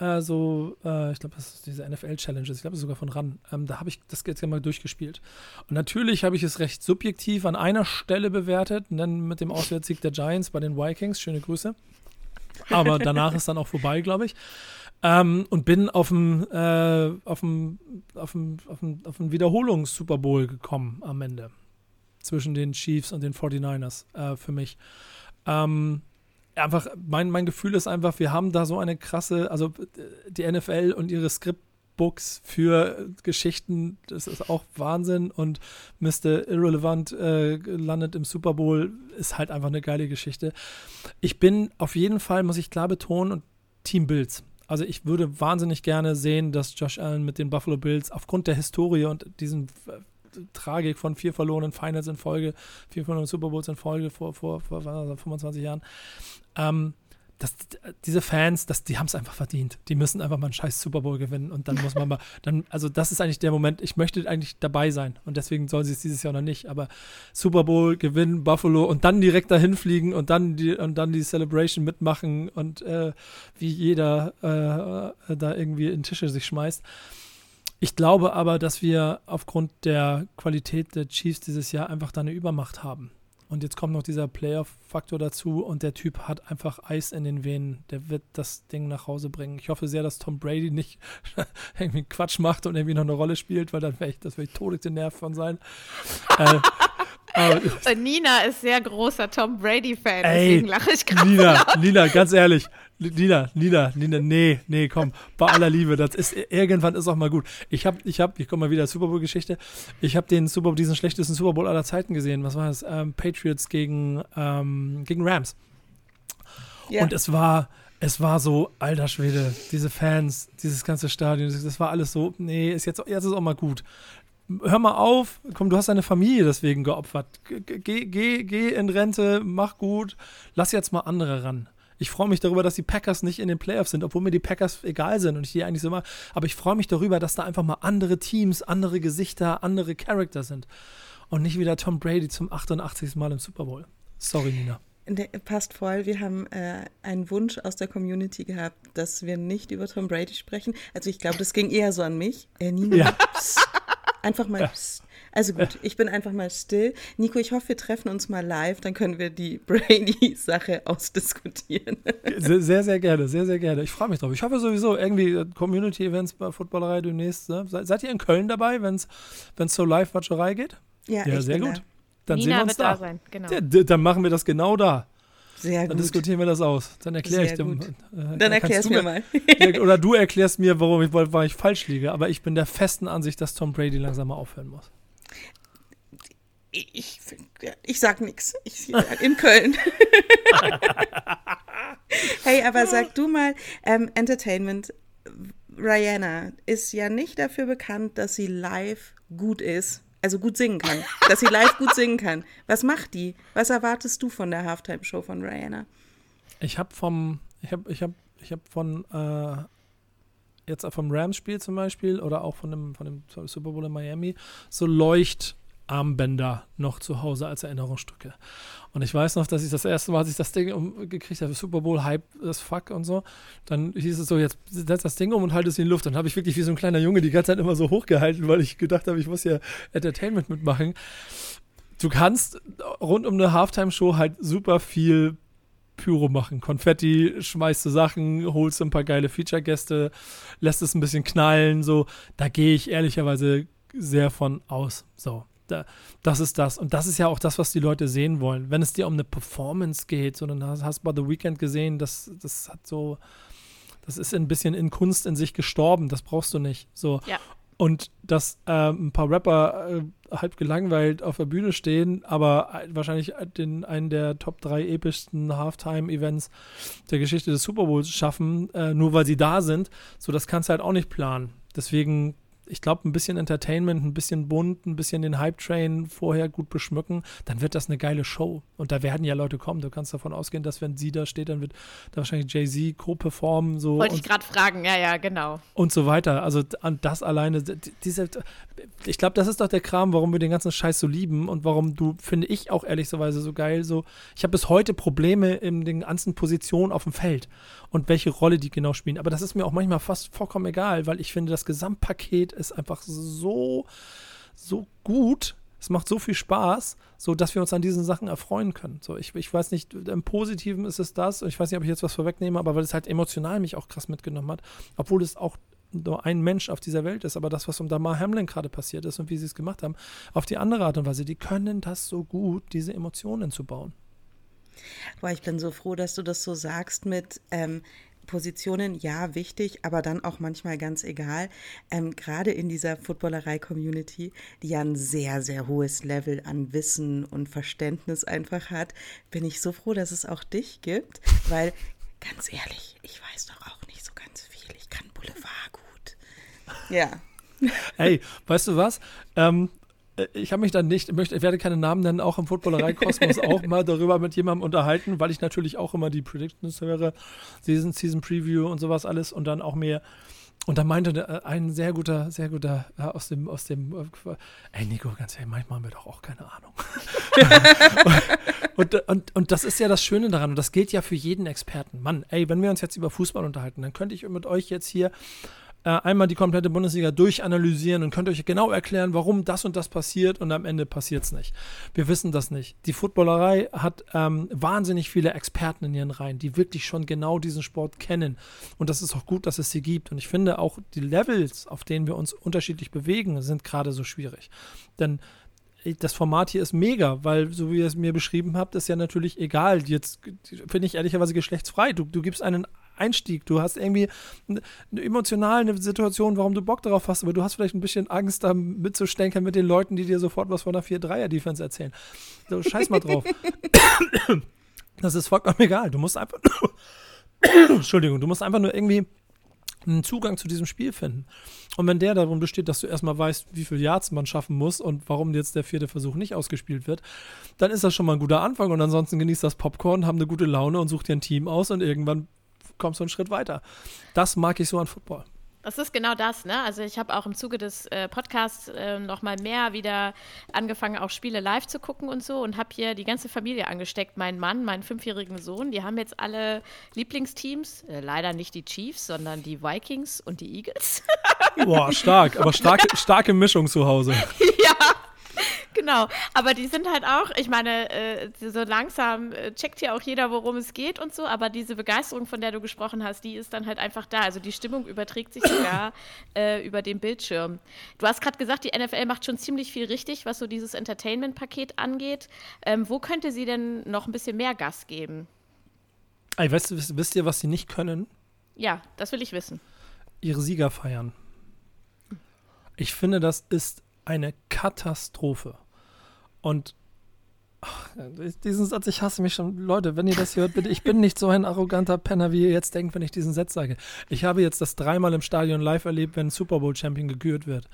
äh, so, äh, ich glaube, das ist diese NFL-Challenges, ich glaube sogar von RAN, ähm, da habe ich das jetzt mal durchgespielt. Und natürlich habe ich es recht subjektiv an einer Stelle bewertet, und dann mit dem Auswärtssieg der Giants bei den Vikings. Schöne Grüße. Aber danach ist dann auch vorbei, glaube ich. Ähm, und bin auf dem, äh, auf dem, dem Wiederholungs-Super Bowl gekommen am Ende. Zwischen den Chiefs und den 49ers äh, für mich. Ähm, einfach, mein, mein Gefühl ist einfach, wir haben da so eine krasse, also die NFL und ihre Scriptbooks für Geschichten, das ist auch Wahnsinn und Mr. Irrelevant äh, landet im Super Bowl, ist halt einfach eine geile Geschichte. Ich bin auf jeden Fall, muss ich klar betonen, Team Bills. Also ich würde wahnsinnig gerne sehen, dass Josh Allen mit den Buffalo Bills aufgrund der Historie und diesen äh, Tragik von vier verlorenen Finals in Folge, vier verlorenen Super Bowls in Folge vor, vor, vor 25 Jahren, ähm, das, diese Fans, das, die haben es einfach verdient. Die müssen einfach mal einen scheiß Super Bowl gewinnen und dann muss man mal, dann, also das ist eigentlich der Moment, ich möchte eigentlich dabei sein und deswegen sollen sie es dieses Jahr noch nicht, aber Super Bowl gewinnen, Buffalo und dann direkt dahin fliegen und dann die, und dann die Celebration mitmachen und äh, wie jeder äh, da irgendwie in Tische sich schmeißt. Ich glaube aber, dass wir aufgrund der Qualität der Chiefs dieses Jahr einfach da eine Übermacht haben. Und jetzt kommt noch dieser Playoff-Faktor dazu und der Typ hat einfach Eis in den Venen. Der wird das Ding nach Hause bringen. Ich hoffe sehr, dass Tom Brady nicht irgendwie Quatsch macht und irgendwie noch eine Rolle spielt, weil dann wäre ich, das wäre ich todig den Nerv von sein. äh, aber, Nina ist sehr großer Tom Brady-Fan, deswegen lache ich gerade. Nina, Nina, ganz ehrlich, Nina, Nina, Nina, nee, nee, komm, bei aller Liebe, das ist irgendwann ist auch mal gut. Ich habe, ich habe, ich komme mal wieder Super Bowl Geschichte. Ich habe den Super diesen schlechtesten Super Bowl aller Zeiten gesehen. Was war das? Ähm, Patriots gegen ähm, gegen Rams. Ja. Und es war es war so, alter Schwede, diese Fans, dieses ganze Stadion, das war alles so, nee, ist jetzt, jetzt ist auch mal gut. Hör mal auf, komm, du hast deine Familie deswegen geopfert. Geh, geh, geh in Rente, mach gut, lass jetzt mal andere ran. Ich freue mich darüber, dass die Packers nicht in den Playoffs sind, obwohl mir die Packers egal sind und ich die eigentlich so mache. Aber ich freue mich darüber, dass da einfach mal andere Teams, andere Gesichter, andere Charakter sind. Und nicht wieder Tom Brady zum 88. Mal im Super Bowl. Sorry, Nina. Der passt voll. Wir haben äh, einen Wunsch aus der Community gehabt, dass wir nicht über Tom Brady sprechen. Also ich glaube, das ging eher so an mich. Äh, Nina, ja. einfach mal. Ja. Also gut, ich bin einfach mal still. Nico, ich hoffe, wir treffen uns mal live, dann können wir die Brady-Sache ausdiskutieren. Sehr, sehr, gerne, sehr, sehr gerne. Ich freue mich drauf. Ich hoffe sowieso irgendwie äh, Community-Events bei Footballerei demnächst. Ne? Seid, ihr in Köln dabei, wenn es zur Live-Watcherei geht? Ja, ja sehr gut. Da. Dann Nina sehen wir uns da. da sein, genau. Ja, dann machen wir das genau da. Sehr gut. Dann diskutieren wir das aus. Dann erkläre ich dem. Äh, dann erklärst du mir mal. oder du erklärst mir, warum ich, weil ich falsch liege. Aber ich bin der festen Ansicht, dass Tom Brady langsam mal aufhören muss ich, ich sag nichts. In Köln. hey, aber sag du mal, ähm, Entertainment, Rihanna ist ja nicht dafür bekannt, dass sie live gut ist, also gut singen kann, dass sie live gut singen kann. Was macht die? Was erwartest du von der Halftime-Show von Rihanna? Ich habe vom, ich habe, ich habe, ich habe von äh, jetzt vom Rams-Spiel zum Beispiel oder auch von dem, von dem Super Bowl in Miami so Leucht Armbänder noch zu Hause als Erinnerungsstücke. Und ich weiß noch, dass ich das erste Mal, als ich das Ding umgekriegt habe, Super Bowl Hype das Fuck und so, dann hieß es so, jetzt setz das Ding um und halt es in die Luft. Dann habe ich wirklich wie so ein kleiner Junge die ganze Zeit immer so hochgehalten, weil ich gedacht habe, ich muss ja Entertainment mitmachen. Du kannst rund um eine Halftime-Show halt super viel Pyro machen. Konfetti, schmeißt du Sachen, holst ein paar geile Feature-Gäste, lässt es ein bisschen knallen, so. Da gehe ich ehrlicherweise sehr von aus. So da, das ist das. Und das ist ja auch das, was die Leute sehen wollen. Wenn es dir um eine Performance geht, so dann hast, du bei The Weeknd gesehen, das, das hat so, das ist ein bisschen in Kunst in sich gestorben. Das brauchst du nicht. So. Ja. Und dass äh, ein paar Rapper äh, halb gelangweilt auf der Bühne stehen, aber wahrscheinlich den, einen der Top 3 epischsten Halftime-Events der Geschichte des Super Bowls schaffen, äh, nur weil sie da sind, so das kannst du halt auch nicht planen. Deswegen ich glaube, ein bisschen Entertainment, ein bisschen bunt, ein bisschen den Hype-Train vorher gut beschmücken, dann wird das eine geile Show. Und da werden ja Leute kommen. Du kannst davon ausgehen, dass wenn sie da steht, dann wird da wahrscheinlich Jay-Z co-performen. So Wollte ich gerade fragen, ja, ja, genau. Und so weiter. Also das alleine, diese, ich glaube, das ist doch der Kram, warum wir den ganzen Scheiß so lieben und warum du, finde ich auch ehrlicherweise so geil, so, ich habe bis heute Probleme in den ganzen Positionen auf dem Feld und welche Rolle die genau spielen. Aber das ist mir auch manchmal fast vollkommen egal, weil ich finde, das Gesamtpaket ist einfach so, so gut. Es macht so viel Spaß, so dass wir uns an diesen Sachen erfreuen können. So, ich, ich weiß nicht, im Positiven ist es das, ich weiß nicht, ob ich jetzt was vorwegnehme, aber weil es halt emotional mich auch krass mitgenommen hat, obwohl es auch nur ein Mensch auf dieser Welt ist, aber das, was um Damar Hamlin gerade passiert ist und wie sie es gemacht haben, auf die andere Art und Weise, die können das so gut, diese Emotionen zu bauen. Boah, ich bin so froh, dass du das so sagst mit ähm, Positionen, ja, wichtig, aber dann auch manchmal ganz egal. Ähm, gerade in dieser Footballerei-Community, die ja ein sehr, sehr hohes Level an Wissen und Verständnis einfach hat, bin ich so froh, dass es auch dich gibt, weil ganz ehrlich, ich weiß doch auch nicht so ganz viel. Ich kann Boulevard gut. Ja. Hey, weißt du was? Ähm, ich habe mich dann nicht, möchte, ich werde keine Namen nennen, auch im Footballerei-Kosmos auch mal darüber mit jemandem unterhalten, weil ich natürlich auch immer die Predictions höre, Season, Season Preview und sowas alles und dann auch mehr. Und da meinte äh, ein sehr guter, sehr guter ja, aus dem, aus dem, äh, ey Nico, ganz ehrlich, manchmal haben wir doch auch keine Ahnung. und, und, und das ist ja das Schöne daran und das gilt ja für jeden Experten. Mann, ey, wenn wir uns jetzt über Fußball unterhalten, dann könnte ich mit euch jetzt hier äh, einmal die komplette Bundesliga durchanalysieren und könnt euch genau erklären, warum das und das passiert und am Ende passiert es nicht. Wir wissen das nicht. Die Footballerei hat ähm, wahnsinnig viele Experten in ihren Reihen, die wirklich schon genau diesen Sport kennen. Und das ist auch gut, dass es sie gibt. Und ich finde auch die Levels, auf denen wir uns unterschiedlich bewegen, sind gerade so schwierig. Denn äh, das Format hier ist mega, weil, so wie ihr es mir beschrieben habt, ist ja natürlich egal. Jetzt finde ich ehrlicherweise geschlechtsfrei. Du, du gibst einen Einstieg. Du hast irgendwie eine emotionale Situation, warum du Bock darauf hast, aber du hast vielleicht ein bisschen Angst, da mitzustenkern mit den Leuten, die dir sofort was von einer 4-3er-Defense erzählen. So, scheiß mal drauf. das ist vollkommen egal. Du musst einfach Entschuldigung, du musst einfach nur irgendwie einen Zugang zu diesem Spiel finden. Und wenn der darum besteht, dass du erstmal weißt, wie viel Yards man schaffen muss und warum jetzt der vierte Versuch nicht ausgespielt wird, dann ist das schon mal ein guter Anfang. Und ansonsten genießt das Popcorn, haben eine gute Laune und such dir ein Team aus und irgendwann kommst du einen Schritt weiter. Das mag ich so an Football. Das ist genau das, ne? Also ich habe auch im Zuge des äh, Podcasts äh, noch mal mehr wieder angefangen, auch Spiele live zu gucken und so und habe hier die ganze Familie angesteckt. Mein Mann, meinen fünfjährigen Sohn, die haben jetzt alle Lieblingsteams. Äh, leider nicht die Chiefs, sondern die Vikings und die Eagles. Boah, stark, aber starke, starke Mischung zu Hause. ja, genau, aber die sind halt auch, ich meine, äh, so langsam äh, checkt hier auch jeder, worum es geht und so, aber diese Begeisterung, von der du gesprochen hast, die ist dann halt einfach da. Also die Stimmung überträgt sich sogar äh, über den Bildschirm. Du hast gerade gesagt, die NFL macht schon ziemlich viel richtig, was so dieses Entertainment-Paket angeht. Ähm, wo könnte sie denn noch ein bisschen mehr Gas geben? Ey, weißt du, wisst, wisst ihr, was sie nicht können? Ja, das will ich wissen. Ihre Sieger feiern. Ich finde, das ist eine Katastrophe. Und ach, diesen Satz, ich hasse mich schon. Leute, wenn ihr das hört, bitte, ich bin nicht so ein arroganter Penner, wie ihr jetzt denkt, wenn ich diesen Satz sage. Ich habe jetzt das dreimal im Stadion live erlebt, wenn ein Super Bowl Champion gekürt wird.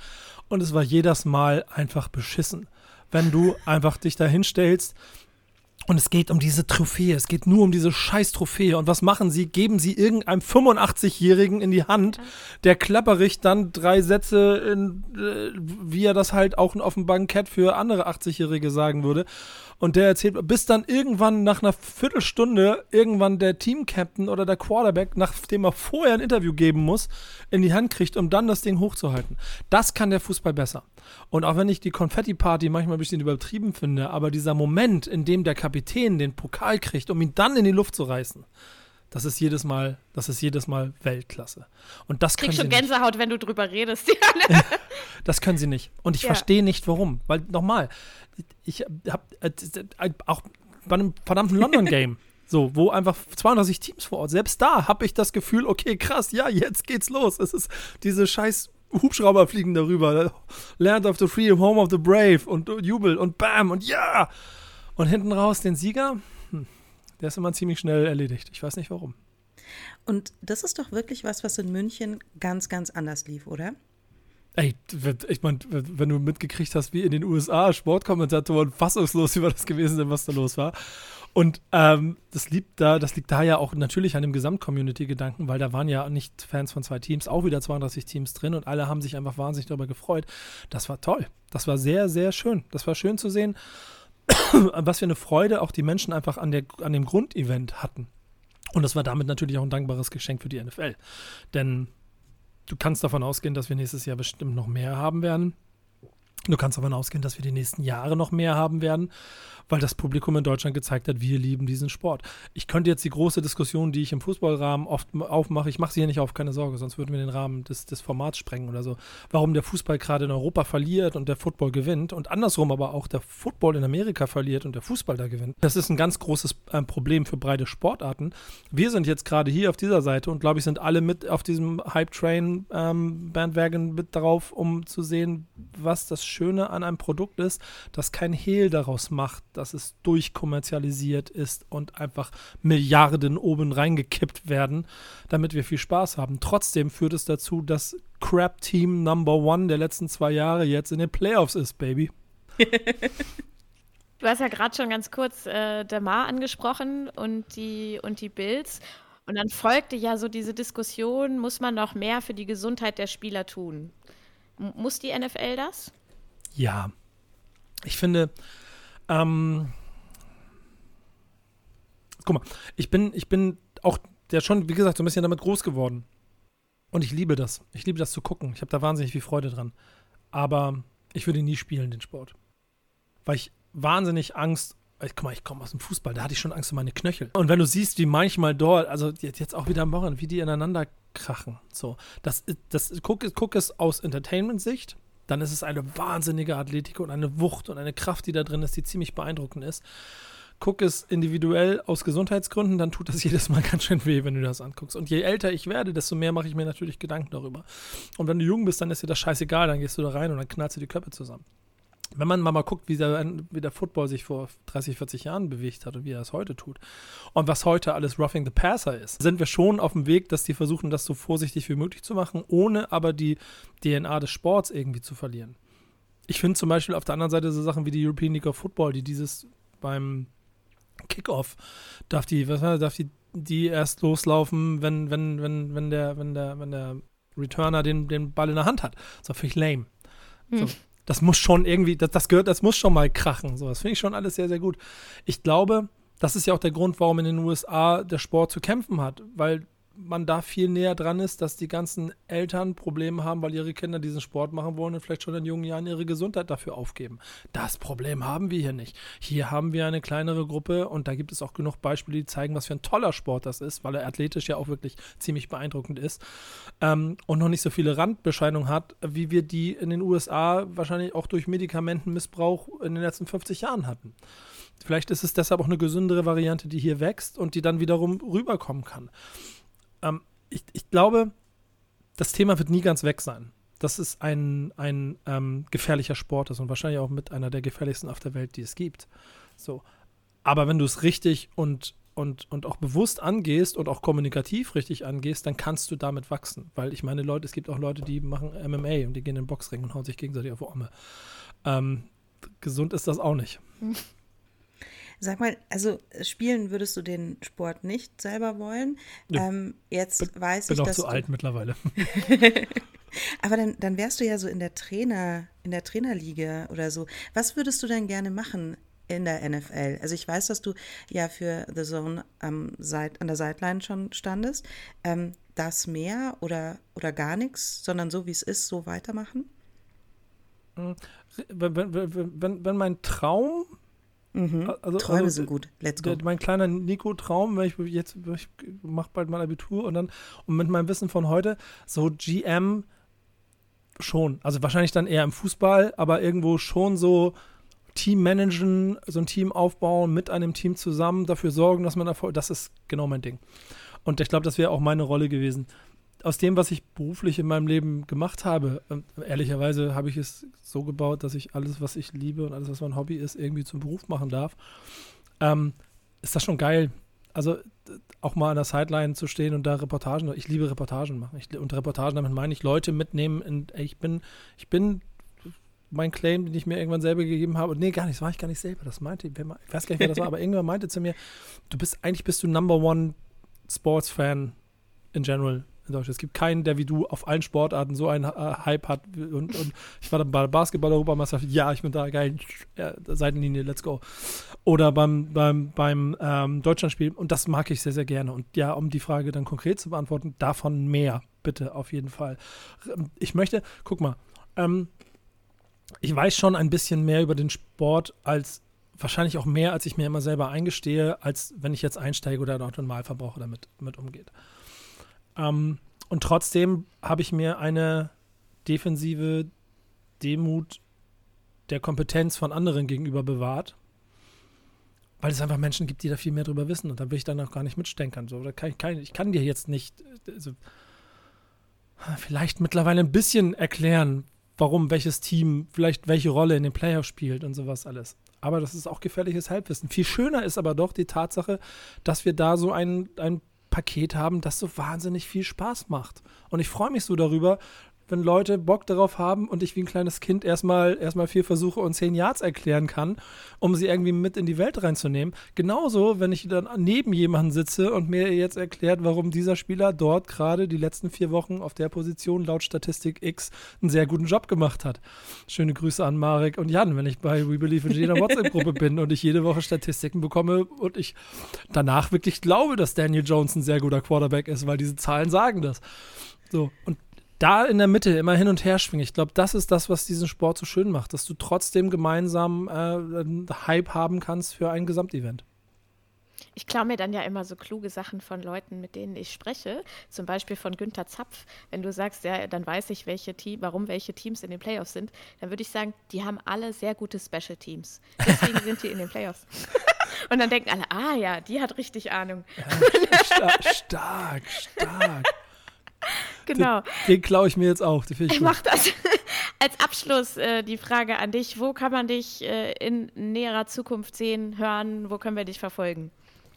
Und es war jedes Mal einfach beschissen. Wenn du einfach dich da hinstellst und es geht um diese Trophäe. Es geht nur um diese scheiß Trophäe. Und was machen sie? Geben sie irgendeinem 85-Jährigen in die Hand, der klapperig dann drei Sätze, in, äh, wie er das halt auch auf dem Bankett für andere 80-Jährige sagen würde. Und der erzählt, bis dann irgendwann nach einer Viertelstunde irgendwann der Team-Captain oder der Quarterback, nachdem er vorher ein Interview geben muss, in die Hand kriegt, um dann das Ding hochzuhalten. Das kann der Fußball besser. Und auch wenn ich die Konfetti-Party manchmal ein bisschen übertrieben finde, aber dieser Moment, in dem der Kapitän den Pokal kriegt, um ihn dann in die Luft zu reißen, das ist jedes Mal, das ist jedes Mal Weltklasse. Und das Krieg können schon Gänsehaut, wenn du drüber redest. Das können sie nicht. Und ich Ja. verstehe nicht, warum. Weil, nochmal, ich habe äh, auch bei einem verdammten London-Game, so, wo einfach 32 Teams vor Ort, selbst da habe ich das Gefühl, okay, krass, ja, jetzt geht's los. Es ist diese scheiß Hubschrauber fliegen darüber. Land of the Free, Home of the Brave und Jubel und Bam und ja. Und hinten raus den Sieger, hm, der ist immer ziemlich schnell erledigt. Ich weiß nicht warum. Und das ist doch wirklich was, was in München ganz, ganz anders lief, oder? Ey, ich meine, wenn du mitgekriegt hast, wie in den USA Sportkommentatoren fassungslos über das gewesen sind, was da los war. Und ähm, das liegt da, das liegt da ja auch natürlich an dem Gesamt-Community-Gedanken, weil da waren ja nicht Fans von zwei Teams, auch wieder 32 Teams drin und alle haben sich einfach wahnsinnig darüber gefreut. Das war toll. Das war sehr, sehr schön. Das war schön zu sehen, was für eine Freude auch die Menschen einfach an, der, an dem Grundevent hatten. Und das war damit natürlich auch ein dankbares Geschenk für die NFL. Denn du kannst davon ausgehen, dass wir nächstes Jahr bestimmt noch mehr haben werden. Du kannst davon ausgehen, dass wir die nächsten Jahre noch mehr haben werden, weil das Publikum in Deutschland gezeigt hat, wir lieben diesen Sport. Ich könnte jetzt die große Diskussion, die ich im Fußballrahmen oft aufmache, ich mache sie hier nicht auf, keine Sorge, sonst würden wir den Rahmen des, des Formats sprengen oder so. Warum der Fußball gerade in Europa verliert und der Football gewinnt und andersrum aber auch der Football in Amerika verliert und der Fußball da gewinnt. Das ist ein ganz großes äh, Problem für breite Sportarten. Wir sind jetzt gerade hier auf dieser Seite und glaube ich, sind alle mit auf diesem Hype-Train-Bandwagon mit darauf, um zu sehen, was das Schöne an einem Produkt ist, dass kein Hehl daraus macht, dass es durchkommerzialisiert ist und einfach Milliarden oben reingekippt werden, damit wir viel Spaß haben. Trotzdem führt es dazu, dass Crap Team Number One der letzten zwei Jahre jetzt in den Playoffs ist, Baby. Du hast ja gerade schon ganz kurz äh, Damar angesprochen und die, und die Bills. Und dann folgte ja so diese Diskussion, muss man noch mehr für die Gesundheit der Spieler tun? M muss die NFL das? Ja. Ich finde, ähm, guck mal, ich bin, ich bin auch der schon, wie gesagt, so ein bisschen damit groß geworden. Und ich liebe das. Ich liebe das zu gucken. Ich habe da wahnsinnig viel Freude dran. Aber ich würde nie spielen, den Sport. Weil ich wahnsinnig Angst. Ich, guck mal, ich komme aus dem Fußball, da hatte ich schon Angst um meine Knöchel. Und wenn du siehst, wie manchmal dort, also jetzt auch wieder am Wochenende, wie die ineinander krachen. So, das, das, guck, guck es aus Entertainment-Sicht, dann ist es eine wahnsinnige Athletik und eine Wucht und eine Kraft, die da drin ist, die ziemlich beeindruckend ist. Guck es individuell aus Gesundheitsgründen, dann tut das jedes Mal ganz schön weh, wenn du das anguckst. Und je älter ich werde, desto mehr mache ich mir natürlich Gedanken darüber. Und wenn du jung bist, dann ist dir das scheißegal, dann gehst du da rein und dann knallst du die Köpfe zusammen wenn man mal guckt, wie der, wie der Football sich vor 30, 40 Jahren bewegt hat und wie er es heute tut und was heute alles Roughing the Passer ist, sind wir schon auf dem Weg, dass die versuchen, das so vorsichtig wie möglich zu machen, ohne aber die DNA des Sports irgendwie zu verlieren. Ich finde zum Beispiel auf der anderen Seite so Sachen wie die European League of Football, die dieses beim Kickoff darf die, was war, darf die, die erst loslaufen, wenn, wenn, wenn, wenn der, wenn der, wenn der Returner den, den Ball in der Hand hat. Das war völlig lame. Hm. So, das muss schon irgendwie, das, das gehört, das muss schon mal krachen. So, das finde ich schon alles sehr, sehr gut. Ich glaube, das ist ja auch der Grund, warum in den USA der Sport zu kämpfen hat, weil man da viel näher dran ist, dass die ganzen Eltern Probleme haben, weil ihre Kinder diesen Sport machen wollen und vielleicht schon in jungen Jahren ihre Gesundheit dafür aufgeben. Das Problem haben wir hier nicht. Hier haben wir eine kleinere Gruppe und da gibt es auch genug Beispiele, die zeigen, was für ein toller Sport das ist, weil er athletisch ja auch wirklich ziemlich beeindruckend ist ähm, und noch nicht so viele Randbescheinungen hat, wie wir die in den USA wahrscheinlich auch durch Medikamentenmissbrauch in den letzten 50 Jahren hatten. Vielleicht ist es deshalb auch eine gesündere Variante, die hier wächst und die dann wiederum rüberkommen kann ähm, ich, ich glaube, das Thema wird nie ganz weg sein. Dass es ein, ein ähm, gefährlicher Sport ist und wahrscheinlich auch mit einer der gefährlichsten auf der Welt, die es gibt. So. Aber wenn du es richtig und, und, und auch bewusst angehst und auch kommunikativ richtig angehst, dann kannst du damit wachsen. Weil ich meine, Leute, es gibt auch Leute, die machen MMA und die gehen in den Boxring und hauen sich gegenseitig auf Arme. Ähm, gesund ist das auch nicht. Sag mal, also spielen würdest du den Sport nicht selber wollen? Ja. Ähm, jetzt bin, weiß bin ich, auch dass zu alt mittlerweile. Aber dann, dann wärst du ja so in der Trainer, in der Trainerliga oder so. Was würdest du denn gerne machen in der NFL? Also ich weiß, dass du ja für The Zone am Seit, an der Sideline schon standest. Ähm, das mehr oder, oder gar nichts, sondern so wie es ist, so weitermachen? Hm, wenn, wenn, wenn, wenn mein Traum Mhm. Also, Träume also, sind gut. Let's go. Der, mein kleiner Nico-Traum, wenn ich jetzt, ich mache bald mal Abitur und dann, und mit meinem Wissen von heute, so GM schon. Also wahrscheinlich dann eher im Fußball, aber irgendwo schon so Team managen, so ein Team aufbauen, mit einem Team zusammen, dafür sorgen, dass man Erfolg, das ist genau mein Ding. Und ich glaube, das wäre auch meine Rolle gewesen aus dem, was ich beruflich in meinem Leben gemacht habe, ehrlicherweise habe ich es so gebaut, dass ich alles, was ich liebe und alles, was mein Hobby ist, irgendwie zum Beruf machen darf, ähm, ist das schon geil. Also auch mal an der Sideline zu stehen und da Reportagen, ich liebe Reportagen machen. Ich, und Reportagen, damit meine ich Leute mitnehmen. In, ich bin, ich bin mein Claim, den ich mir irgendwann selber gegeben habe. Nee, gar nicht, das war ich gar nicht selber. Das meinte, ich weiß gar nicht, wer das war, aber irgendwann meinte zu mir, du bist, eigentlich bist du Number One Sports Fan in general in Deutschland. Es gibt keinen, der wie du auf allen Sportarten so einen äh, Hype hat. Und, und ich war dann bei Basketball-Europameisterschaft, ja, ich bin da geil, ja, Seitenlinie, let's go. Oder beim, beim, beim ähm, Deutschlandspiel. Und das mag ich sehr, sehr gerne. Und ja, um die Frage dann konkret zu beantworten, davon mehr, bitte, auf jeden Fall. Ich möchte, guck mal, ähm, ich weiß schon ein bisschen mehr über den Sport als wahrscheinlich auch mehr, als ich mir immer selber eingestehe, als wenn ich jetzt einsteige oder ein Normalverbraucher damit, damit umgeht. Ähm, und trotzdem habe ich mir eine defensive Demut der Kompetenz von anderen gegenüber bewahrt. Weil es einfach Menschen gibt, die da viel mehr drüber wissen und da will ich dann auch gar nicht mitstenkern. So, da kann ich, kann, ich kann dir jetzt nicht, also, vielleicht mittlerweile ein bisschen erklären, warum welches Team vielleicht welche Rolle in den Playoffs spielt und sowas alles. Aber das ist auch gefährliches Halbwissen. Viel schöner ist aber doch die Tatsache, dass wir da so ein, ein Paket haben, das so wahnsinnig viel Spaß macht. Und ich freue mich so darüber, wenn Leute Bock darauf haben und ich wie ein kleines Kind erstmal erstmal vier Versuche und zehn Yards erklären kann, um sie irgendwie mit in die Welt reinzunehmen. Genauso, wenn ich dann neben jemandem sitze und mir jetzt erklärt, warum dieser Spieler dort gerade die letzten vier Wochen auf der Position laut Statistik X einen sehr guten Job gemacht hat. Schöne Grüße an Marek und Jan, wenn ich bei We Believe in jeder WhatsApp-Gruppe bin und ich jede Woche Statistiken bekomme und ich danach wirklich glaube, dass Daniel Jones ein sehr guter Quarterback ist, weil diese Zahlen sagen das. So, und da in der Mitte immer hin und her schwingen. Ich glaube, das ist das, was diesen Sport so schön macht, dass du trotzdem gemeinsam äh, einen Hype haben kannst für ein Gesamtevent. Ich klaue mir dann ja immer so kluge Sachen von Leuten, mit denen ich spreche. Zum Beispiel von Günther Zapf. Wenn du sagst, ja, dann weiß ich, welche Team, warum welche Teams in den Playoffs sind, dann würde ich sagen, die haben alle sehr gute Special Teams. Deswegen sind die in den Playoffs. Und dann denken alle, ah ja, die hat richtig Ahnung. Ja, stark, stark, stark. Genau. Den, den klaue ich mir jetzt auch. ich mache das. Als Abschluss äh, die Frage an dich: Wo kann man dich äh, in näherer Zukunft sehen, hören? Wo können wir dich verfolgen?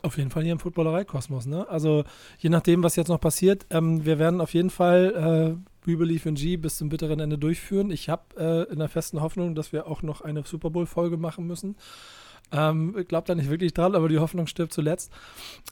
Auf jeden Fall hier im Footballerei-Kosmos. Ne? Also je nachdem, was jetzt noch passiert, ähm, wir werden auf jeden Fall äh, We Believe in G bis zum bitteren Ende durchführen. Ich habe äh, in der festen Hoffnung, dass wir auch noch eine Super Bowl-Folge machen müssen. Ähm, ich glaube da nicht wirklich dran, aber die Hoffnung stirbt zuletzt.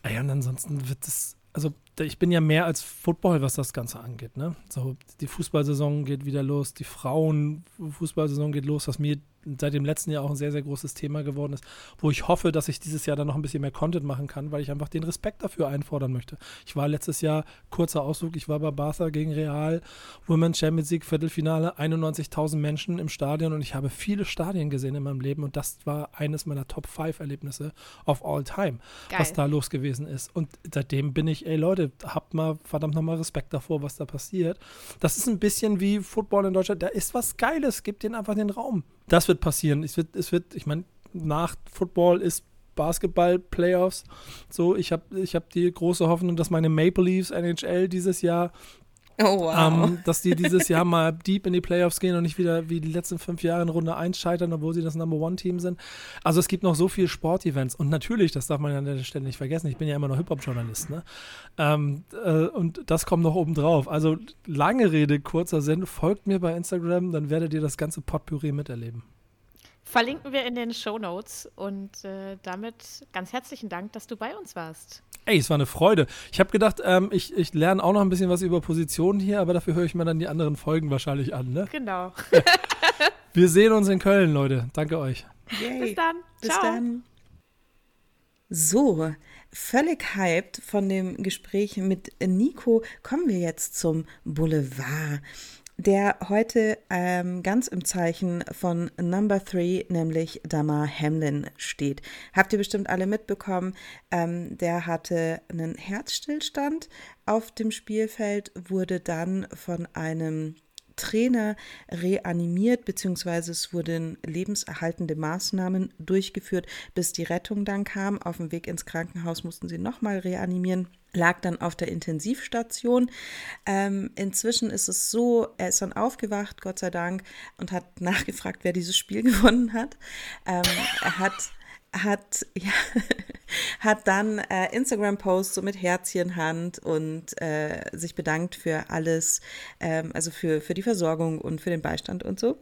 Ja, und ansonsten wird es also ich bin ja mehr als Football, was das Ganze angeht. Ne? So, die Fußballsaison geht wieder los, die Frauen-Fußballsaison geht los, was mir seit dem letzten Jahr auch ein sehr, sehr großes Thema geworden ist, wo ich hoffe, dass ich dieses Jahr dann noch ein bisschen mehr Content machen kann, weil ich einfach den Respekt dafür einfordern möchte. Ich war letztes Jahr, kurzer Ausflug, ich war bei Barca gegen Real, Women's Champions League Viertelfinale, 91.000 Menschen im Stadion und ich habe viele Stadien gesehen in meinem Leben und das war eines meiner Top 5 Erlebnisse of all time, Geil. was da los gewesen ist. Und seitdem bin ich, ey Leute, habt mal verdammt nochmal Respekt davor, was da passiert. Das ist ein bisschen wie Football in Deutschland, da ist was Geiles, gebt denen einfach den Raum das wird passieren. Es wird, es wird, ich meine, nach Football ist Basketball-Playoffs. So, ich habe ich hab die große Hoffnung, dass meine Maple Leafs NHL dieses Jahr Oh, wow. Ähm, dass die dieses Jahr mal deep in die Playoffs gehen und nicht wieder wie die letzten fünf Jahre in Runde 1 scheitern, obwohl sie das Number One-Team sind. Also es gibt noch so viele Sportevents und natürlich, das darf man an der Stelle nicht vergessen, ich bin ja immer noch Hip-Hop-Journalist, ne? Ähm, äh, und das kommt noch oben drauf. Also lange Rede, kurzer Sinn, folgt mir bei Instagram, dann werdet ihr das ganze Potpourri miterleben. Verlinken wir in den Show Notes und äh, damit ganz herzlichen Dank, dass du bei uns warst. Ey, es war eine Freude. Ich habe gedacht, ähm, ich, ich lerne auch noch ein bisschen was über Positionen hier, aber dafür höre ich mir dann die anderen Folgen wahrscheinlich an, ne? Genau. Wir sehen uns in Köln, Leute. Danke euch. Yay. Bis dann. Bis Ciao. dann. So, völlig hyped von dem Gespräch mit Nico kommen wir jetzt zum Boulevard der heute ähm, ganz im Zeichen von Number Three, nämlich Damar Hamlin, steht. Habt ihr bestimmt alle mitbekommen, ähm, der hatte einen Herzstillstand auf dem Spielfeld, wurde dann von einem Trainer reanimiert, beziehungsweise es wurden lebenserhaltende Maßnahmen durchgeführt, bis die Rettung dann kam. Auf dem Weg ins Krankenhaus mussten sie nochmal reanimieren lag dann auf der Intensivstation. Ähm, inzwischen ist es so, er ist dann aufgewacht, Gott sei Dank, und hat nachgefragt, wer dieses Spiel gewonnen hat. Ähm, er hat hat, ja, hat dann äh, Instagram-Posts so mit Herzchenhand und äh, sich bedankt für alles, ähm, also für, für die Versorgung und für den Beistand und so.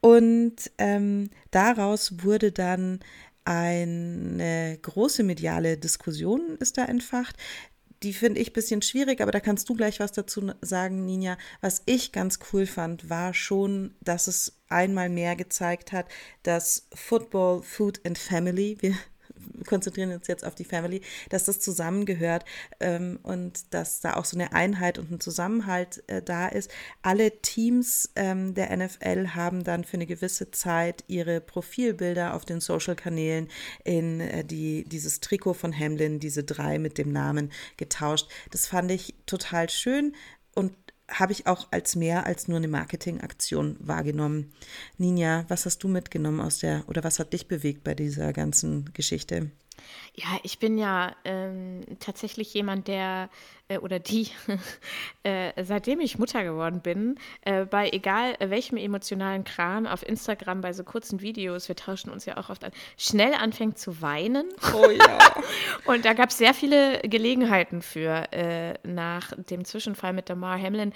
Und ähm, daraus wurde dann eine große mediale Diskussion ist da entfacht, die finde ich ein bisschen schwierig, aber da kannst du gleich was dazu sagen, Ninja. Was ich ganz cool fand, war schon, dass es einmal mehr gezeigt hat, dass Football, Food and Family, wir konzentrieren uns jetzt auf die Family, dass das zusammengehört ähm, und dass da auch so eine Einheit und ein Zusammenhalt äh, da ist. Alle Teams ähm, der NFL haben dann für eine gewisse Zeit ihre Profilbilder auf den Social-Kanälen in äh, die, dieses Trikot von Hamlin, diese drei mit dem Namen getauscht. Das fand ich total schön und habe ich auch als mehr als nur eine Marketingaktion wahrgenommen. Ninja, was hast du mitgenommen aus der oder was hat dich bewegt bei dieser ganzen Geschichte? Ja, ich bin ja ähm, tatsächlich jemand, der äh, oder die, äh, seitdem ich Mutter geworden bin, äh, bei egal welchem emotionalen Kram auf Instagram, bei so kurzen Videos, wir tauschen uns ja auch oft an, schnell anfängt zu weinen. Oh ja. Und da gab es sehr viele Gelegenheiten für äh, nach dem Zwischenfall mit Damar Hamlin.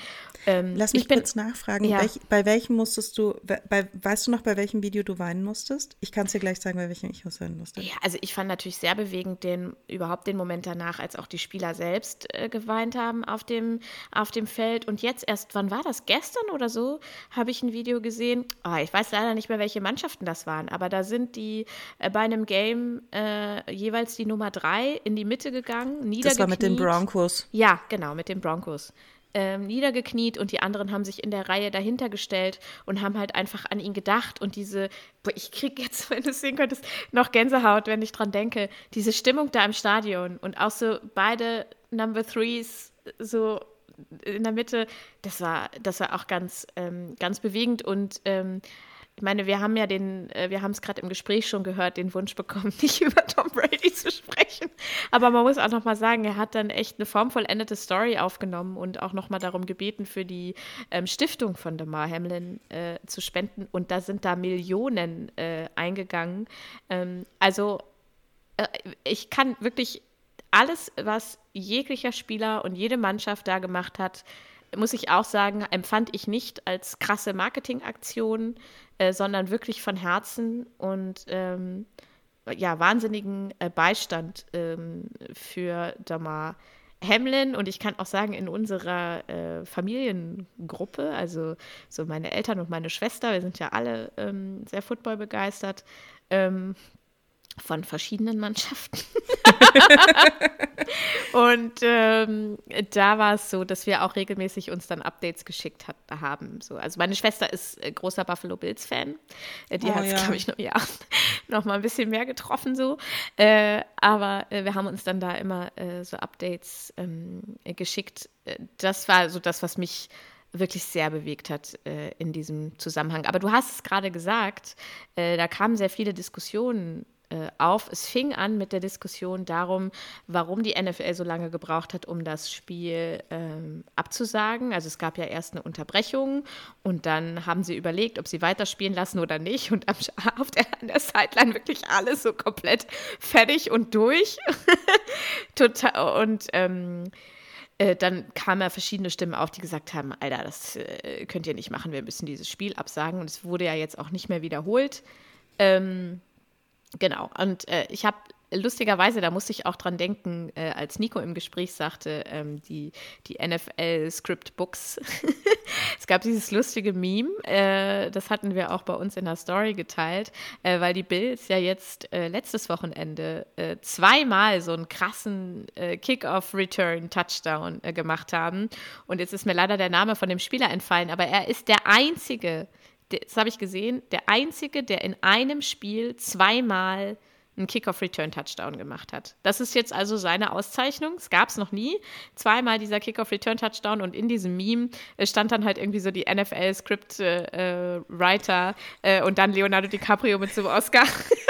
Ähm, Lass mich bin, kurz nachfragen, ja. welch, bei welchem musstest du, bei, weißt du noch, bei welchem Video du weinen musstest? Ich kann es dir gleich sagen, bei welchem ich was weinen musste. Ja, also ich fand natürlich sehr bewegend den, überhaupt den Moment danach, als auch die Spieler selbst äh, geweint haben auf dem, auf dem Feld. Und jetzt erst, wann war das? Gestern oder so, habe ich ein Video gesehen. Oh, ich weiß leider nicht mehr, welche Mannschaften das waren, aber da sind die äh, bei einem Game äh, jeweils die Nummer drei in die Mitte gegangen, Das war mit den Broncos. Ja, genau, mit den Broncos. Ähm, niedergekniet und die anderen haben sich in der Reihe dahinter gestellt und haben halt einfach an ihn gedacht und diese, boah, ich krieg jetzt, wenn du es sehen könntest, noch Gänsehaut, wenn ich dran denke, diese Stimmung da im Stadion und auch so beide Number Threes so in der Mitte, das war, das war auch ganz, ähm, ganz bewegend und ähm, ich meine, wir haben ja den, äh, wir haben es gerade im Gespräch schon gehört, den Wunsch bekommen, nicht über Tom Brady zu sprechen. Aber man muss auch nochmal sagen, er hat dann echt eine formvollendete Story aufgenommen und auch nochmal darum gebeten, für die ähm, Stiftung von Damar Hamlin äh, zu spenden. Und da sind da Millionen äh, eingegangen. Ähm, also äh, ich kann wirklich alles, was jeglicher Spieler und jede Mannschaft da gemacht hat, muss ich auch sagen, empfand ich nicht als krasse Marketingaktion, äh, sondern wirklich von Herzen und ähm, ja, wahnsinnigen äh, Beistand ähm, für Damar Hamlin. Und ich kann auch sagen, in unserer äh, Familiengruppe, also so meine Eltern und meine Schwester, wir sind ja alle ähm, sehr Football begeistert, ähm, von verschiedenen Mannschaften. und ähm, da war es so, dass wir auch regelmäßig uns dann Updates geschickt hat, haben. So. Also meine Schwester ist äh, großer Buffalo Bills-Fan. Äh, die oh, hat es, ja. glaube ich, noch, ja, noch mal ein bisschen mehr getroffen so. Äh, aber äh, wir haben uns dann da immer äh, so Updates ähm, geschickt. Das war so das, was mich wirklich sehr bewegt hat äh, in diesem Zusammenhang. Aber du hast es gerade gesagt, äh, da kamen sehr viele Diskussionen auf. Es fing an mit der Diskussion darum, warum die NFL so lange gebraucht hat, um das Spiel ähm, abzusagen. Also es gab ja erst eine Unterbrechung und dann haben sie überlegt, ob sie weiterspielen lassen oder nicht. Und auf der, an der Sideline wirklich alles so komplett fertig und durch. Total. Und ähm, äh, dann kamen ja verschiedene Stimmen auf, die gesagt haben, Alter, das äh, könnt ihr nicht machen, wir müssen dieses Spiel absagen. Und es wurde ja jetzt auch nicht mehr wiederholt. Ähm, Genau. Und äh, ich habe lustigerweise, da musste ich auch dran denken, äh, als Nico im Gespräch sagte, ähm, die, die NFL-Script-Books. es gab dieses lustige Meme, äh, das hatten wir auch bei uns in der Story geteilt, äh, weil die Bills ja jetzt äh, letztes Wochenende äh, zweimal so einen krassen äh, Kick-Off-Return-Touchdown gemacht haben. Und jetzt ist mir leider der Name von dem Spieler entfallen, aber er ist der einzige das habe ich gesehen, der Einzige, der in einem Spiel zweimal einen Kickoff-Return-Touchdown gemacht hat. Das ist jetzt also seine Auszeichnung. Es gab es noch nie. Zweimal dieser Kickoff-Return-Touchdown und in diesem Meme stand dann halt irgendwie so die NFL-Script-Writer äh, äh, und dann Leonardo DiCaprio mit so einem Oscar.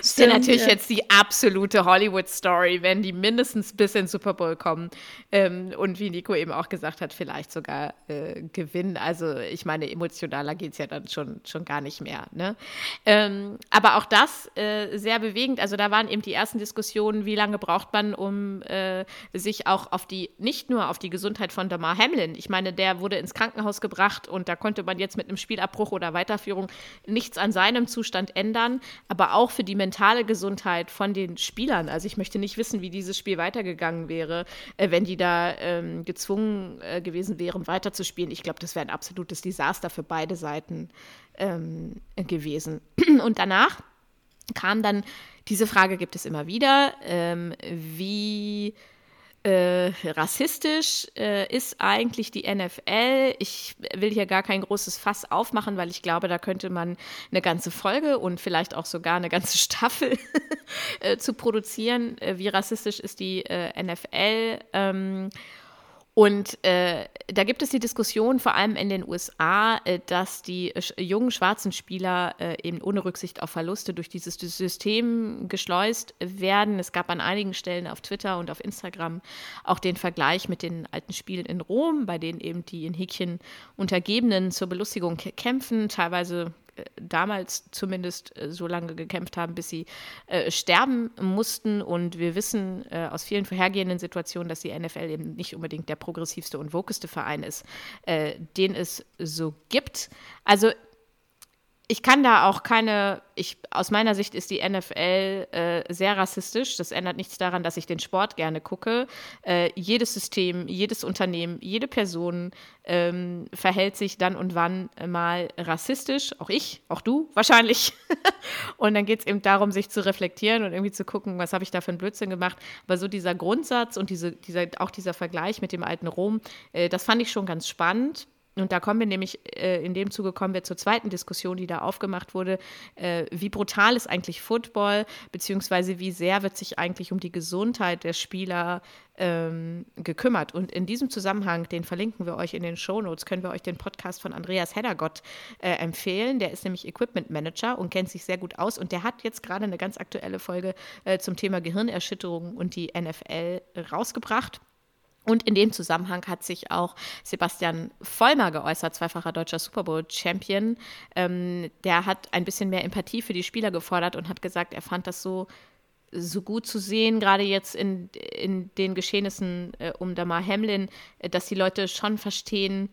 Das ist natürlich ja. jetzt die absolute Hollywood-Story, wenn die mindestens bis in Super Bowl kommen ähm, und wie Nico eben auch gesagt hat, vielleicht sogar äh, gewinnen. Also ich meine, emotionaler geht es ja dann schon, schon gar nicht mehr. Ne? Ähm, aber auch das äh, sehr bewegend. Also da waren eben die ersten Diskussionen, wie lange braucht man, um äh, sich auch auf die, nicht nur auf die Gesundheit von Damar Hamlin, ich meine, der wurde ins Krankenhaus gebracht und da konnte man jetzt mit einem Spielabbruch oder Weiterführung nichts an seinem Zustand ändern, aber auch für die Menschen, mentale Gesundheit von den Spielern. Also ich möchte nicht wissen, wie dieses Spiel weitergegangen wäre, äh, wenn die da ähm, gezwungen äh, gewesen wären, weiterzuspielen. Ich glaube, das wäre ein absolutes Desaster für beide Seiten ähm, gewesen. Und danach kam dann diese Frage, gibt es immer wieder, ähm, wie äh, rassistisch äh, ist eigentlich die NFL. Ich will hier gar kein großes Fass aufmachen, weil ich glaube, da könnte man eine ganze Folge und vielleicht auch sogar eine ganze Staffel äh, zu produzieren. Äh, wie rassistisch ist die äh, NFL? Ähm, Und äh, da gibt es die Diskussion, vor allem in den USA, äh, dass die äh, jungen schwarzen Spieler äh, eben ohne Rücksicht auf Verluste durch dieses System geschleust werden. Es gab an einigen Stellen auf Twitter und auf Instagram auch den Vergleich mit den alten Spielen in Rom, bei denen eben die in Häkchen Untergebenen zur Belustigung kämpfen, teilweise damals zumindest äh, so lange gekämpft haben, bis sie äh, sterben mussten. Und wir wissen äh, aus vielen vorhergehenden Situationen, dass die NFL eben nicht unbedingt der progressivste und wokeste Verein ist, äh, den es so gibt. Also ich kann da auch keine, ich, aus meiner Sicht ist die NFL äh, sehr rassistisch. Das ändert nichts daran, dass ich den Sport gerne gucke. Äh, jedes System, jedes Unternehmen, jede Person ähm, verhält sich dann und wann mal rassistisch. Auch ich, auch du wahrscheinlich. und dann geht es eben darum, sich zu reflektieren und irgendwie zu gucken, was habe ich da für einen Blödsinn gemacht. Aber so dieser Grundsatz und diese, dieser, auch dieser Vergleich mit dem alten Rom, äh, das fand ich schon ganz spannend. Und da kommen wir nämlich, äh, in dem Zuge kommen wir zur zweiten Diskussion, die da aufgemacht wurde. Äh, wie brutal ist eigentlich Football, beziehungsweise wie sehr wird sich eigentlich um die Gesundheit der Spieler ähm, gekümmert? Und in diesem Zusammenhang, den verlinken wir euch in den Shownotes, können wir euch den Podcast von Andreas Heddergott äh, empfehlen. Der ist nämlich Equipment Manager und kennt sich sehr gut aus. Und der hat jetzt gerade eine ganz aktuelle Folge äh, zum Thema Gehirnerschütterung und die NFL rausgebracht. Und in dem Zusammenhang hat sich auch Sebastian Vollmer geäußert, zweifacher deutscher Super Bowl-Champion. Ähm, der hat ein bisschen mehr Empathie für die Spieler gefordert und hat gesagt, er fand das so, so gut zu sehen, gerade jetzt in, in den Geschehnissen äh, um Damar Hamlin, äh, dass die Leute schon verstehen,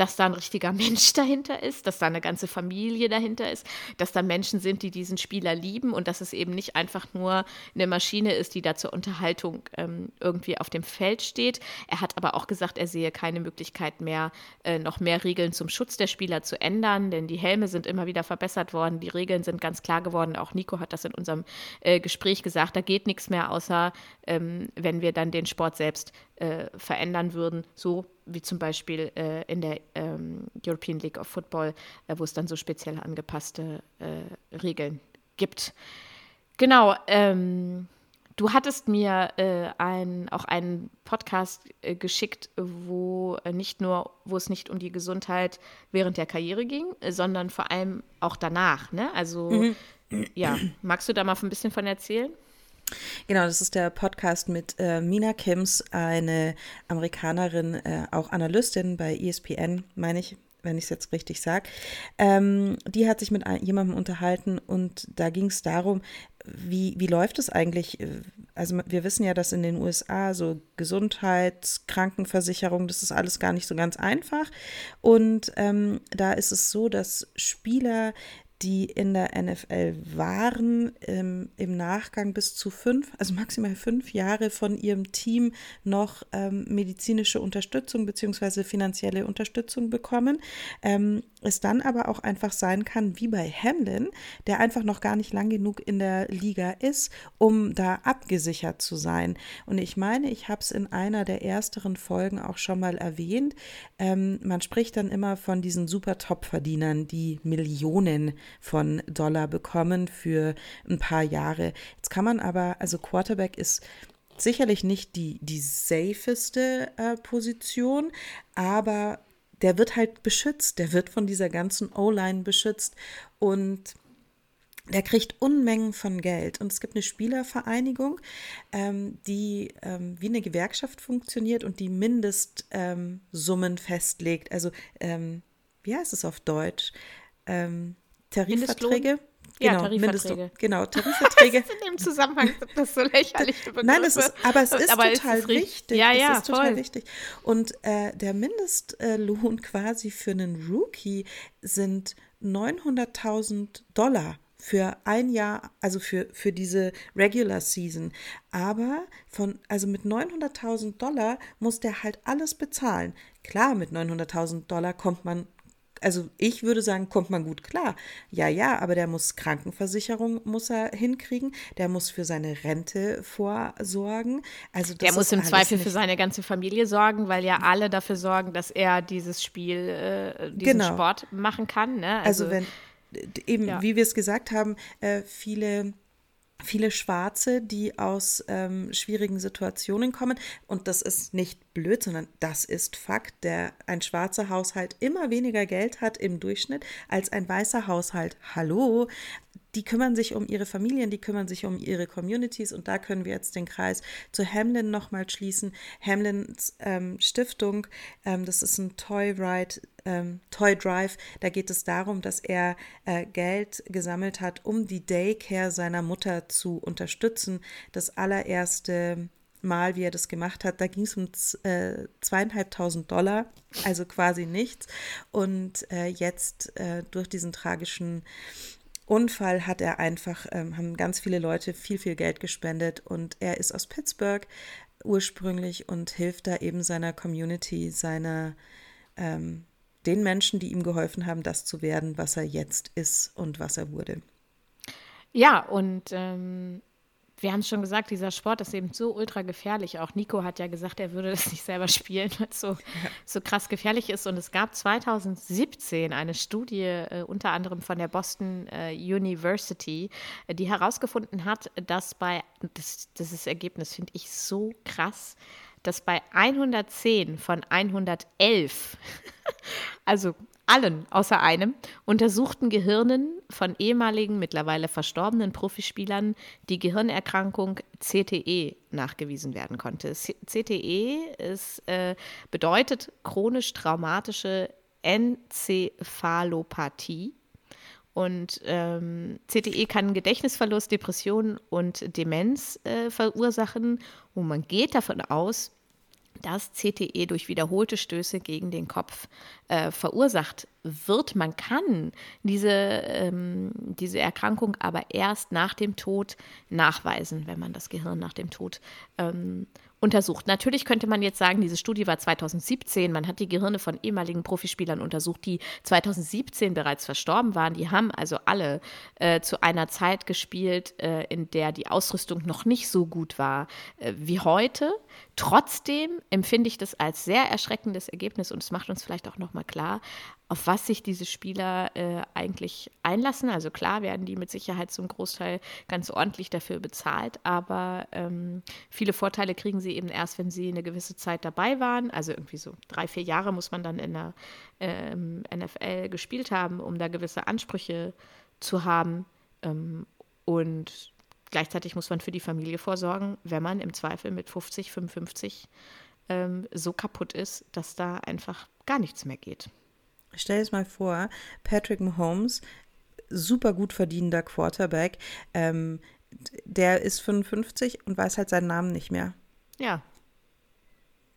dass da ein richtiger Mensch dahinter ist, dass da eine ganze Familie dahinter ist, dass da Menschen sind, die diesen Spieler lieben und dass es eben nicht einfach nur eine Maschine ist, die da zur Unterhaltung ähm, irgendwie auf dem Feld steht. Er hat aber auch gesagt, er sehe keine Möglichkeit mehr, äh, noch mehr Regeln zum Schutz der Spieler zu ändern, denn die Helme sind immer wieder verbessert worden, die Regeln sind ganz klar geworden. Auch Nico hat das in unserem äh, Gespräch gesagt, da geht nichts mehr, außer ähm, wenn wir dann den Sport selbst äh, verändern würden, so wie zum Beispiel äh, in der ähm, European League of Football, äh, wo es dann so speziell angepasste äh, Regeln gibt. Genau, ähm, du hattest mir äh, ein, auch einen Podcast äh, geschickt, wo nicht nur, wo es nicht um die Gesundheit während der Karriere ging, sondern vor allem auch danach. Ne? Also mhm. ja, magst du da mal ein bisschen von erzählen? Genau, das ist der Podcast mit äh, Mina Kims, eine Amerikanerin, äh, auch Analystin bei ESPN, meine ich, wenn ich es jetzt richtig sage. Ähm, die hat sich mit jemandem unterhalten und da ging es darum, wie, wie läuft es eigentlich? Also wir wissen ja, dass in den USA so Gesundheit, Krankenversicherung, das ist alles gar nicht so ganz einfach. Und ähm, da ist es so, dass Spieler die in der NFL waren, ähm, im Nachgang bis zu fünf, also maximal fünf Jahre von ihrem Team noch ähm, medizinische Unterstützung bzw. finanzielle Unterstützung bekommen. Ähm, es dann aber auch einfach sein kann, wie bei Hamlin, der einfach noch gar nicht lang genug in der Liga ist, um da abgesichert zu sein. Und ich meine, ich habe es in einer der ersteren Folgen auch schon mal erwähnt. Ähm, man spricht dann immer von diesen super Top-Verdienern, die Millionen von Dollar bekommen für ein paar Jahre. Jetzt kann man aber, also Quarterback ist sicherlich nicht die, die safeste äh, Position, aber der wird halt beschützt, der wird von dieser ganzen O-Line beschützt und der kriegt Unmengen von Geld. Und es gibt eine Spielervereinigung, ähm, die ähm, wie eine Gewerkschaft funktioniert und die Mindestsummen ähm, festlegt. Also, ähm, wie heißt es auf Deutsch? Ähm, Tarifverträge. Genau, ja, Tarifverträge. Genau, Tarifverträge. in dem Zusammenhang sind das so lächerlich. Nein, es ist, aber es ist aber total ist wichtig. Ja, ja, es ist total wichtig. Und äh, der Mindestlohn quasi für einen Rookie sind 900.000 Dollar für ein Jahr, also für, für diese Regular Season. Aber von, also mit 900.000 Dollar muss der halt alles bezahlen. Klar, mit 900.000 Dollar kommt man also ich würde sagen, kommt man gut klar. Ja, ja, aber der muss Krankenversicherung muss er hinkriegen, der muss für seine Rente vorsorgen. Also der muss im Zweifel für seine ganze Familie sorgen, weil ja alle dafür sorgen, dass er dieses Spiel, äh, diesen genau. Sport machen kann. Ne? Also, also wenn eben, ja. wie wir es gesagt haben, äh, viele viele Schwarze, die aus ähm, schwierigen Situationen kommen. Und das ist nicht blöd, sondern das ist Fakt, der ein schwarzer Haushalt immer weniger Geld hat im Durchschnitt als ein weißer Haushalt. Hallo, die kümmern sich um ihre Familien, die kümmern sich um ihre Communities und da können wir jetzt den Kreis zu Hamlin nochmal schließen. Hamlins ähm, Stiftung, ähm, das ist ein Toy Ride, ähm, Toy Drive, da geht es darum, dass er äh, Geld gesammelt hat, um die Daycare seiner Mutter zu unterstützen. Das allererste Mal, wie er das gemacht hat, da ging es um äh, zweieinhalbtausend Dollar, also quasi nichts. Und äh, jetzt äh, durch diesen tragischen Unfall hat er einfach, ähm, haben ganz viele Leute viel, viel Geld gespendet und er ist aus Pittsburgh ursprünglich und hilft da eben seiner Community, seiner, ähm, den Menschen, die ihm geholfen haben, das zu werden, was er jetzt ist und was er wurde. Ja, und ähm, wir haben es schon gesagt, dieser Sport ist eben so ultra gefährlich. Auch Nico hat ja gesagt, er würde das nicht selber spielen, weil es so, ja. so krass gefährlich ist. Und es gab 2017 eine Studie, äh, unter anderem von der Boston äh, University, äh, die herausgefunden hat, dass bei, das, das Ergebnis finde ich so krass, dass bei 110 von 111, also allen außer einem untersuchten Gehirnen von ehemaligen, mittlerweile verstorbenen Profispielern die Gehirnerkrankung CTE nachgewiesen werden konnte. CTE ist, äh, bedeutet chronisch traumatische Enzephalopathie. Und ähm, CTE kann Gedächtnisverlust, Depression und Demenz äh, verursachen. Und man geht davon aus, dass CTE durch wiederholte Stöße gegen den Kopf äh, verursacht wird. Man kann diese, ähm, diese Erkrankung aber erst nach dem Tod nachweisen, wenn man das Gehirn nach dem Tod ähm, untersucht. Natürlich könnte man jetzt sagen, diese Studie war 2017. Man hat die Gehirne von ehemaligen Profispielern untersucht, die 2017 bereits verstorben waren. Die haben also alle äh, zu einer Zeit gespielt, äh, in der die Ausrüstung noch nicht so gut war äh, wie heute. Trotzdem empfinde ich das als sehr erschreckendes Ergebnis und es macht uns vielleicht auch nochmal klar, auf was sich diese Spieler äh, eigentlich einlassen. Also klar werden die mit Sicherheit zum Großteil ganz ordentlich dafür bezahlt, aber ähm, viele Vorteile kriegen sie eben erst, wenn sie eine gewisse Zeit dabei waren. Also irgendwie so drei, vier Jahre muss man dann in der ähm, NFL gespielt haben, um da gewisse Ansprüche zu haben. Ähm, und gleichzeitig muss man für die Familie vorsorgen, wenn man im Zweifel mit 50, 55 ähm, so kaputt ist, dass da einfach gar nichts mehr geht. Stell dir mal vor, Patrick Mahomes, super gut verdienender Quarterback, ähm, der ist 55 und weiß halt seinen Namen nicht mehr. Ja.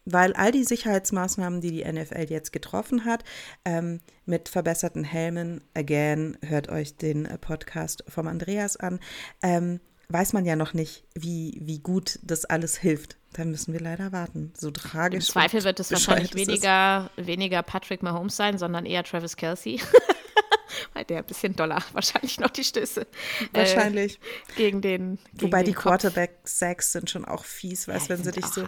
Weil all die Sicherheitsmaßnahmen, die die NFL jetzt getroffen hat, ähm, mit verbesserten Helmen, again, hört euch den Podcast vom Andreas an, ähm, weiß man ja noch nicht, wie, wie gut das alles hilft. Da müssen wir leider warten. So tragisch. Im Zweifel wird es wahrscheinlich weniger, weniger Patrick Mahomes sein, sondern eher Travis Kelsey. Weil der ein bisschen doller wahrscheinlich noch die Stöße. Äh, wahrscheinlich. Äh, gegen den. Gegen Wobei den die Quarterback-Sacks sind schon auch fies, weißt ja, wenn sie dich so.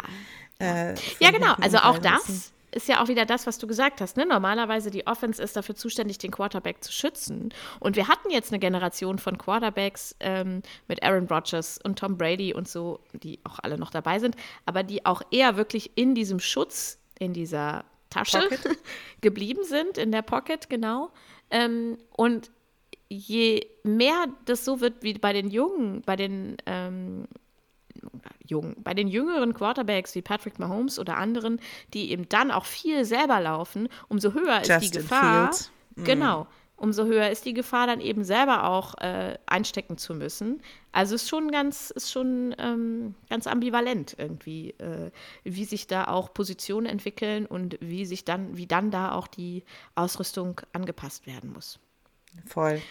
Äh, ja, genau. Also auch das ist ja auch wieder das, was du gesagt hast. Ne? Normalerweise die Offense ist dafür zuständig, den Quarterback zu schützen. Und wir hatten jetzt eine Generation von Quarterbacks ähm, mit Aaron Rodgers und Tom Brady und so, die auch alle noch dabei sind, aber die auch eher wirklich in diesem Schutz, in dieser Tasche geblieben sind, in der Pocket, genau. Ähm, und je mehr das so wird wie bei den Jungen, bei den ähm, jung. Bei den jüngeren Quarterbacks wie Patrick Mahomes oder anderen, die eben dann auch viel selber laufen, umso höher ist Justin die Gefahr. Mm. Genau. Umso höher ist die Gefahr, dann eben selber auch äh, einstecken zu müssen. Also ist schon ganz, ist schon ähm, ganz ambivalent irgendwie, äh, wie sich da auch Positionen entwickeln und wie sich dann, wie dann da auch die Ausrüstung angepasst werden muss. Voll.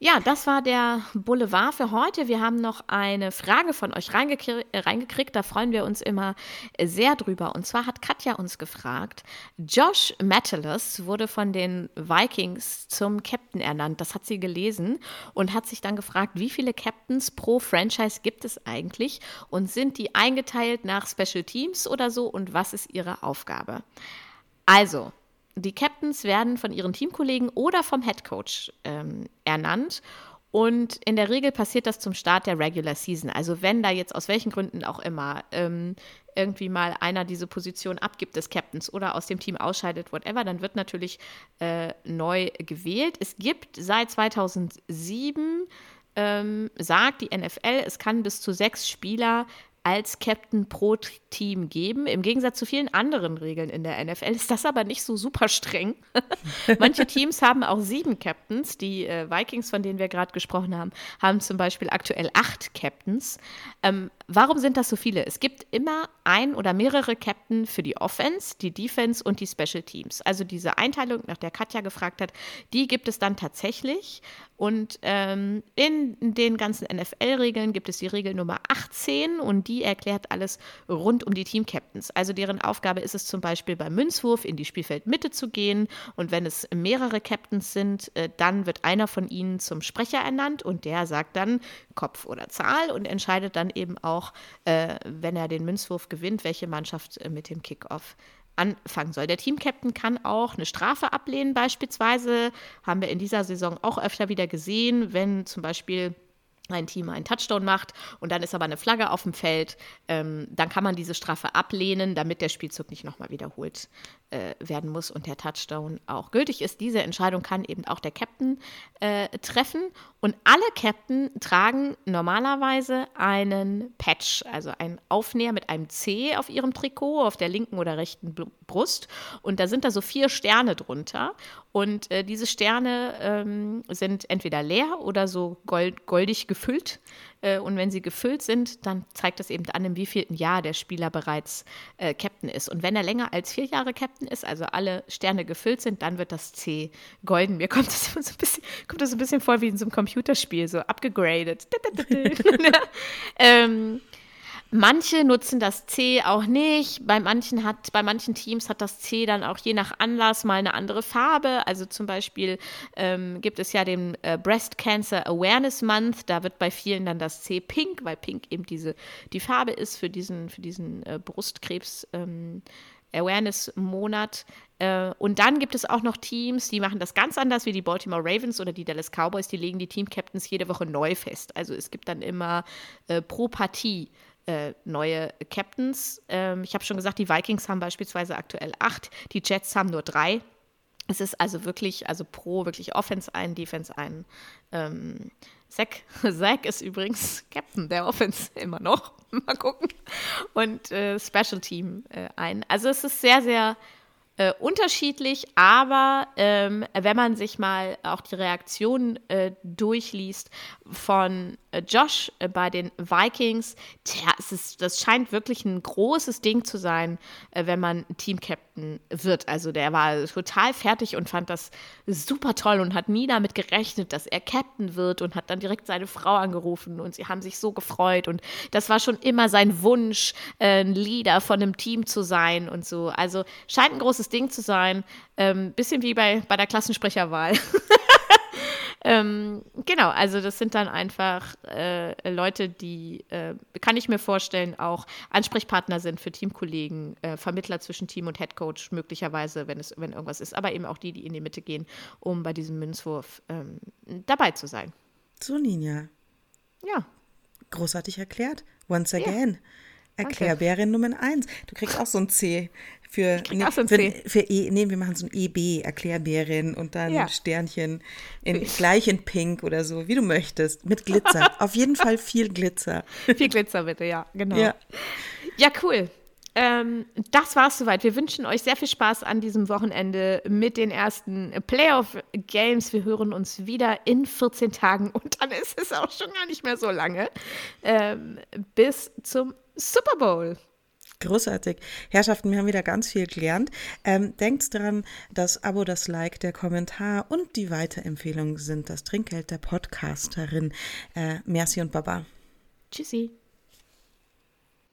Ja, das war der Boulevard für heute. Wir haben noch eine Frage von euch reingekriegt, äh, reingekriegt. Da freuen wir uns immer sehr drüber. Und zwar hat Katja uns gefragt, Josh Metellus wurde von den Vikings zum Captain ernannt. Das hat sie gelesen und hat sich dann gefragt, wie viele Captains pro Franchise gibt es eigentlich? Und sind die eingeteilt nach Special Teams oder so? Und was ist ihre Aufgabe? Also, die Captains werden von ihren Teamkollegen oder vom Headcoach ähm, ernannt. Und in der Regel passiert das zum Start der Regular Season. Also wenn da jetzt aus welchen Gründen auch immer ähm, irgendwie mal einer diese Position abgibt des Captains oder aus dem Team ausscheidet, whatever, dann wird natürlich äh, neu gewählt. Es gibt seit 2007 ähm, sagt die NFL, es kann bis zu sechs Spieler als Captain pro Team geben. Im Gegensatz zu vielen anderen Regeln in der NFL ist das aber nicht so super streng. Manche Teams haben auch sieben Captains. Die äh, Vikings, von denen wir gerade gesprochen haben, haben zum Beispiel aktuell acht Captains. Ähm, warum sind das so viele? Es gibt immer ein oder mehrere Captain für die Offense, die Defense und die Special Teams. Also diese Einteilung, nach der Katja gefragt hat, die gibt es dann tatsächlich. Und ähm, in den ganzen NFL-Regeln gibt es die Regel Nummer 18 und die erklärt alles rund um die Team-Captains. Also deren Aufgabe ist es zum Beispiel beim Münzwurf in die Spielfeldmitte zu gehen und wenn es mehrere Captains sind, äh, dann wird einer von ihnen zum Sprecher ernannt und der sagt dann Kopf oder Zahl und entscheidet dann eben auch, äh, wenn er den Münzwurf gewinnt, welche Mannschaft äh, mit dem Kickoff anfangen soll. Der Teamcaptain kann auch eine Strafe ablehnen, beispielsweise. Haben wir in dieser Saison auch öfter wieder gesehen, wenn zum Beispiel ein Team einen Touchdown macht und dann ist aber eine Flagge auf dem Feld, ähm, dann kann man diese Strafe ablehnen, damit der Spielzug nicht nochmal wiederholt äh, werden muss und der Touchdown auch gültig ist. Diese Entscheidung kann eben auch der Captain äh, treffen. Und alle Captain tragen normalerweise einen Patch, also einen Aufnäher mit einem C auf ihrem Trikot, auf der linken oder rechten Brust. Und da sind da so vier Sterne drunter. Und äh, diese Sterne ähm, sind entweder leer oder so gold, goldig gefüllt. Äh, und wenn sie gefüllt sind, dann zeigt das eben an, im wievielten Jahr der Spieler bereits äh, Captain ist. Und wenn er länger als vier Jahre Captain ist, also alle Sterne gefüllt sind, dann wird das C golden. Mir kommt das so ein bisschen, kommt das ein bisschen vor wie in so einem Computerspiel, so abgegradet. ähm, Manche nutzen das C auch nicht. Bei manchen, hat, bei manchen Teams hat das C dann auch je nach Anlass mal eine andere Farbe. Also zum Beispiel ähm, gibt es ja den äh, Breast Cancer Awareness Month. Da wird bei vielen dann das C pink, weil pink eben diese, die Farbe ist für diesen, für diesen äh, Brustkrebs. Ähm, Awareness-Monat. Äh, und dann gibt es auch noch Teams, die machen das ganz anders wie die Baltimore Ravens oder die Dallas Cowboys. Die legen die Team-Captains jede Woche neu fest. Also es gibt dann immer äh, pro Partie äh, neue Captains. Ähm, ich habe schon gesagt, die Vikings haben beispielsweise aktuell acht, die Jets haben nur drei. Es ist also wirklich, also pro wirklich Offense ein, Defense ein. Ähm, Zach, Zach ist übrigens Captain der Offense immer noch. Mal gucken. Und äh, Special Team äh, ein. Also es ist sehr, sehr äh, unterschiedlich, aber ähm, wenn man sich mal auch die Reaktion äh, durchliest von Josh äh, bei den Vikings, tja, es ist, das scheint wirklich ein großes Ding zu sein, äh, wenn man Team-Captain wird. Also der war total fertig und fand das super toll und hat nie damit gerechnet, dass er Captain wird und hat dann direkt seine Frau angerufen und sie haben sich so gefreut und das war schon immer sein Wunsch, ein Leader von einem Team zu sein und so. Also scheint ein großes Ding zu sein. Ähm, bisschen wie bei, bei der Klassensprecherwahl. ähm, genau, also das sind dann einfach äh, Leute, die, äh, kann ich mir vorstellen, auch Ansprechpartner sind für Teamkollegen, äh, Vermittler zwischen Team und Headcoach möglicherweise, wenn es wenn irgendwas ist, aber eben auch die, die in die Mitte gehen, um bei diesem Münzwurf ähm, dabei zu sein. So, Ninja. Ja. Großartig erklärt. Once again. Ja. Erklärbärin Nummer eins. Du kriegst auch so ein C. Für, nee, so. Für, für E, nee, wir machen so ein EB, Erklärbärin und dann ja. Sternchen in, gleich in Pink oder so, wie du möchtest, mit Glitzer. Auf jeden Fall viel Glitzer. Viel Glitzer bitte, ja, genau. Ja, ja cool. Ähm, das war's soweit. Wir wünschen euch sehr viel Spaß an diesem Wochenende mit den ersten Playoff-Games. Wir hören uns wieder in 14 Tagen und dann ist es auch schon gar nicht mehr so lange. Ähm, bis zum Super Bowl. Großartig. Herrschaften, wir haben wieder ganz viel gelernt. Ähm, denkt dran, das Abo, das Like, der Kommentar und die Weiterempfehlung sind das Trinkgeld der Podcasterin. Äh, merci und Baba. Tschüssi.